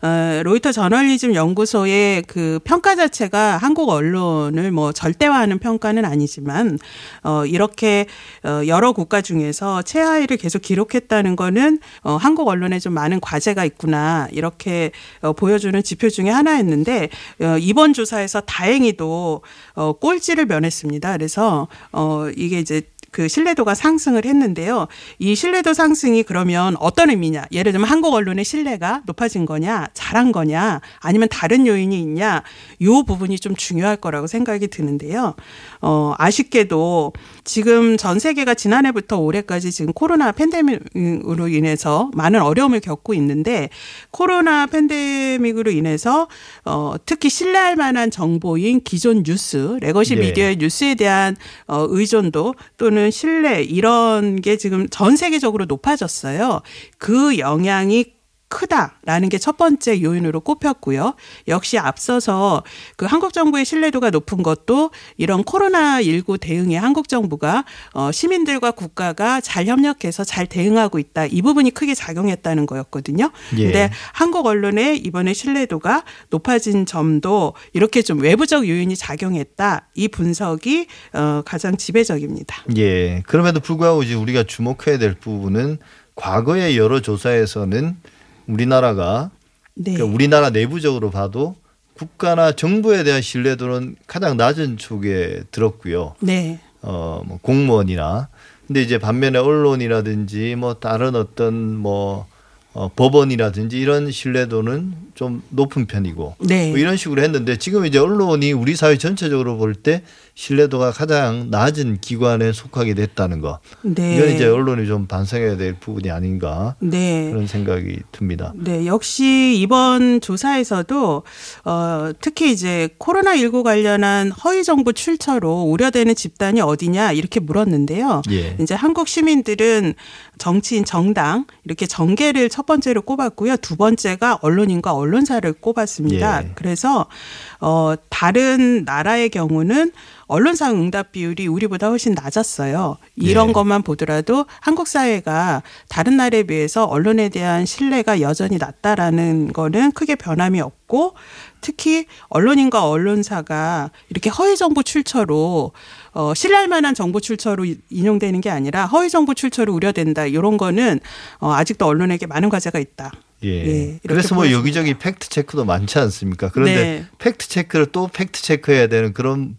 예. 어, 로이터 저널리즘 연구소의 그 평가 자체가 한국 언론을 뭐 절대화하는 평가는 아니지만 어, 이렇게 어, 여러 국가 중에서 최하위를 계속 기록했다는 거는 어, 한국 언론에 좀 많은 과제가 있구나 이렇게 어, 보여주는 지표 중에 하나였는데 어, 이번 조사에서 다행히도 어, 꼴찌를 면했습니다. 그래서 어, 이게 이제 그 신뢰도가 상승을 했는데요. 이 신뢰도 상승이 그러면 어떤 의미냐? 예를 들면 한국 언론의 신뢰가 높아진 거냐, 잘한 거냐, 아니면 다른 요인이 있냐? 요 부분이 좀 중요할 거라고 생각이 드는데요. 어, 아쉽게도 지금 전 세계가 지난해부터 올해까지 지금 코로나 팬데믹으로 인해서 많은 어려움을 겪고 있는데 코로나 팬데믹으로 인해서 어, 특히 신뢰할 만한 정보인 기존 뉴스, legacy 네. 미디어의 뉴스에 대한 어, 의존도 또는 신뢰 이런 게 지금 전 세계적으로 높아졌어요. 그 영향이 크다라는 게 첫 번째 요인으로 꼽혔고요. 역시 앞서서 그 한국 정부의 신뢰도가 높은 것도 이런 코로나 19 대응에 한국 정부가 어 시민들과 국가가 잘 협력해서 잘 대응하고 있다. 이 부분이 크게 작용했다는 거였거든요. 예. 근데 한국 언론의 이번에 신뢰도가 높아진 점도 이렇게 좀 외부적 요인이 작용했다. 이 분석이 어 가장 지배적입니다. 예. 그럼에도 불구하고 이제 우리가 주목해야 될 부분은 과거의 여러 조사에서는 우리나라가 네. 그러니까 우리나라 내부적으로 봐도 국가나 정부에 대한 신뢰도는 가장 낮은 쪽에 들었고요. 네. 어, 뭐 공무원이나 근데 이제 반면에 언론이라든지 뭐 다른 어떤 뭐 어, 법원이라든지 이런 신뢰도는 좀 높은 편이고 네. 뭐 이런 식으로 했는데 지금 이제 언론이 우리 사회 전체적으로 볼 때 신뢰도가 가장 낮은 기관에 속하게 됐다는 거. 네. 이건 이제 언론이 좀 반성해야 될 부분이 아닌가 네. 그런 생각이 듭니다. 네, 역시 이번 조사에서도 어, 특히 이제 코로나 19 관련한 허위 정보 출처로 우려되는 집단이 어디냐 이렇게 물었는데요. 예. 이제 한국 시민들은 정치인 정당 이렇게 정계를 첫 번째로 꼽았고요. 두 번째가 언론인과 언론사를 꼽았습니다. 예. 그래서 어 다른 나라의 경우는 언론사 응답 비율이 우리보다 훨씬 낮았어요. 이런 예. 것만 보더라도 한국 사회가 다른 나라에 비해서 언론에 대한 신뢰가 여전히 낮다라는 거는 크게 변함이 없고 특히 언론인과 언론사가 이렇게 허위 정보 출처로 어 신뢰할 만한 정보 출처로 이- 인용되는 게 아니라 허위 정보 출처로 우려된다. 이런 거는 어 아직도 언론에게 많은 과제가 있다. 예. 예, 이렇게 그래서 뭐. 여기저기 팩트 체크도 많지 않습니까? 그런데 네. 팩트 체크를 또 팩트 체크해야 되는 그런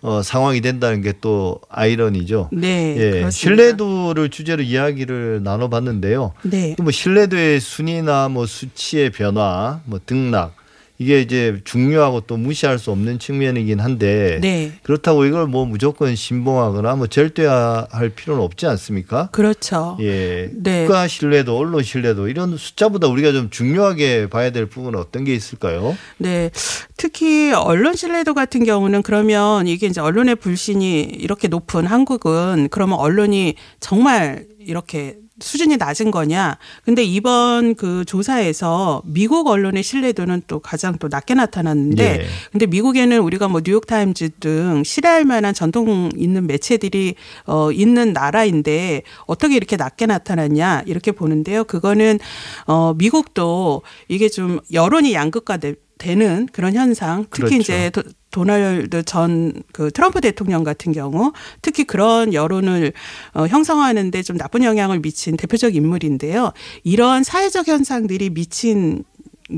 어, 상황이 된다는 게 또 아이러니죠. 네, 예. 그렇습니다. 신뢰도를 주제로 이야기를 나눠봤는데요. 네. 뭐 신뢰도의 순위나 뭐 수치의 변화, 뭐 등락 이게 이제 중요하고 또 무시할 수 없는 측면이긴 한데 네. 그렇다고 이걸 뭐 무조건 신봉하거나 뭐 절대화할 필요는 없지 않습니까? 그렇죠. 예. 네. 국가 신뢰도, 언론 신뢰도 이런 숫자보다 우리가 좀 중요하게 봐야 될 부분은 어떤 게 있을까요? 네. 특히 언론 신뢰도 같은 경우는 그러면 이게 이제 언론의 불신이 이렇게 높은 한국은 그러면 언론이 정말 이렇게 수준이 낮은 거냐. 근데 이번 그 조사에서 미국 언론의 신뢰도는 또 가장 또 낮게 나타났는데 예. 근데 미국에는 우리가 뭐 뉴욕 타임즈 등 신뢰할 만한 전통 있는 매체들이 어 있는 나라인데 어떻게 이렇게 낮게 나타났냐 이렇게 보는데요. 그거는 어 미국도 이게 좀 여론이 양극화 되는 그런 현상 특히 그렇죠. 이제 도, 도널드 전 그 트럼프 대통령 같은 경우 특히 그런 여론을 어, 형성하는데 좀 나쁜 영향을 미친 대표적 인물인데요. 이러한 사회적 현상들이 미친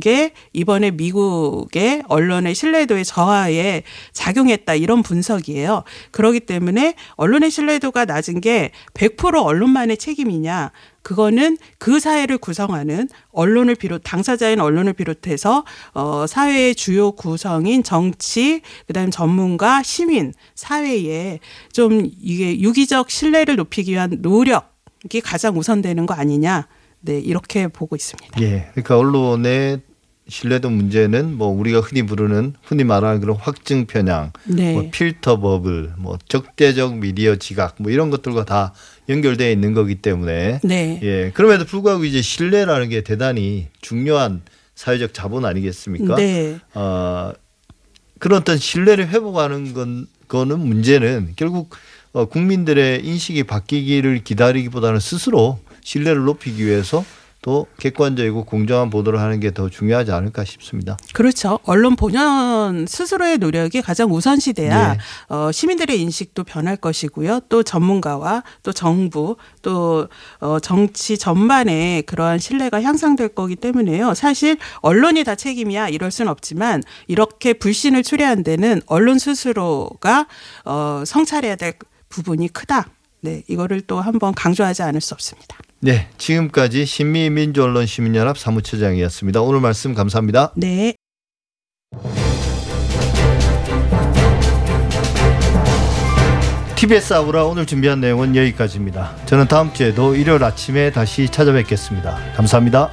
게 이번에 미국의 언론의 신뢰도의 저하에 작용했다 이런 분석이에요. 그렇기 때문에 언론의 신뢰도가 낮은 게 100% 언론만의 책임이냐? 그거는 그 사회를 구성하는 언론을 비롯 당사자인 언론을 비롯해서 어 사회의 주요 구성인 정치 그다음 전문가 시민 사회에 좀 이게 유기적 신뢰를 높이기 위한 노력이 가장 우선되는 거 아니냐? 네, 이렇게 보고 있습니다. 예. 그러니까 언론의 신뢰도 문제는 뭐 우리가 흔히 부르는 흔히 말하는 그런 확증 편향, 네. 뭐 필터 버블, 뭐 적대적 미디어 지각 뭐 이런 것들과 다 연결되어 있는 거기 때문에 네. 예. 그럼에도 불구하고 이제 신뢰라는 게 대단히 중요한 사회적 자본 아니겠습니까? 네. 어, 그런 어떤 신뢰를 회복하는 건 거는 문제는 결국 어, 국민들의 인식이 바뀌기를 기다리기보다는 스스로 신뢰를 높이기 위해서 또 객관적이고 공정한 보도를 하는 게 더 중요하지 않을까 싶습니다. 그렇죠. 언론 본연 스스로의 노력이 가장 우선시돼야 네. 어, 시민들의 인식도 변할 것이고요. 또 전문가와 또 정부 또 어, 정치 전반에 그러한 신뢰가 향상될 거기 때문에요. 사실 언론이 다 책임이야 이럴 수는 없지만 이렇게 불신을 초래한 데는 언론 스스로가 어, 성찰해야 될 부분이 크다. 네, 이거를 또 한번 강조하지 않을 수 없습니다. 네, 지금까지 신미민주언론 시민연합 사무처장이었습니다. 오늘 말씀 감사합니다. 네. TBS 아우라 오늘 준비한 내용은 여기까지입니다. 저는 다음 주에도 일요일 아침에 다시 찾아뵙겠습니다. 감사합니다.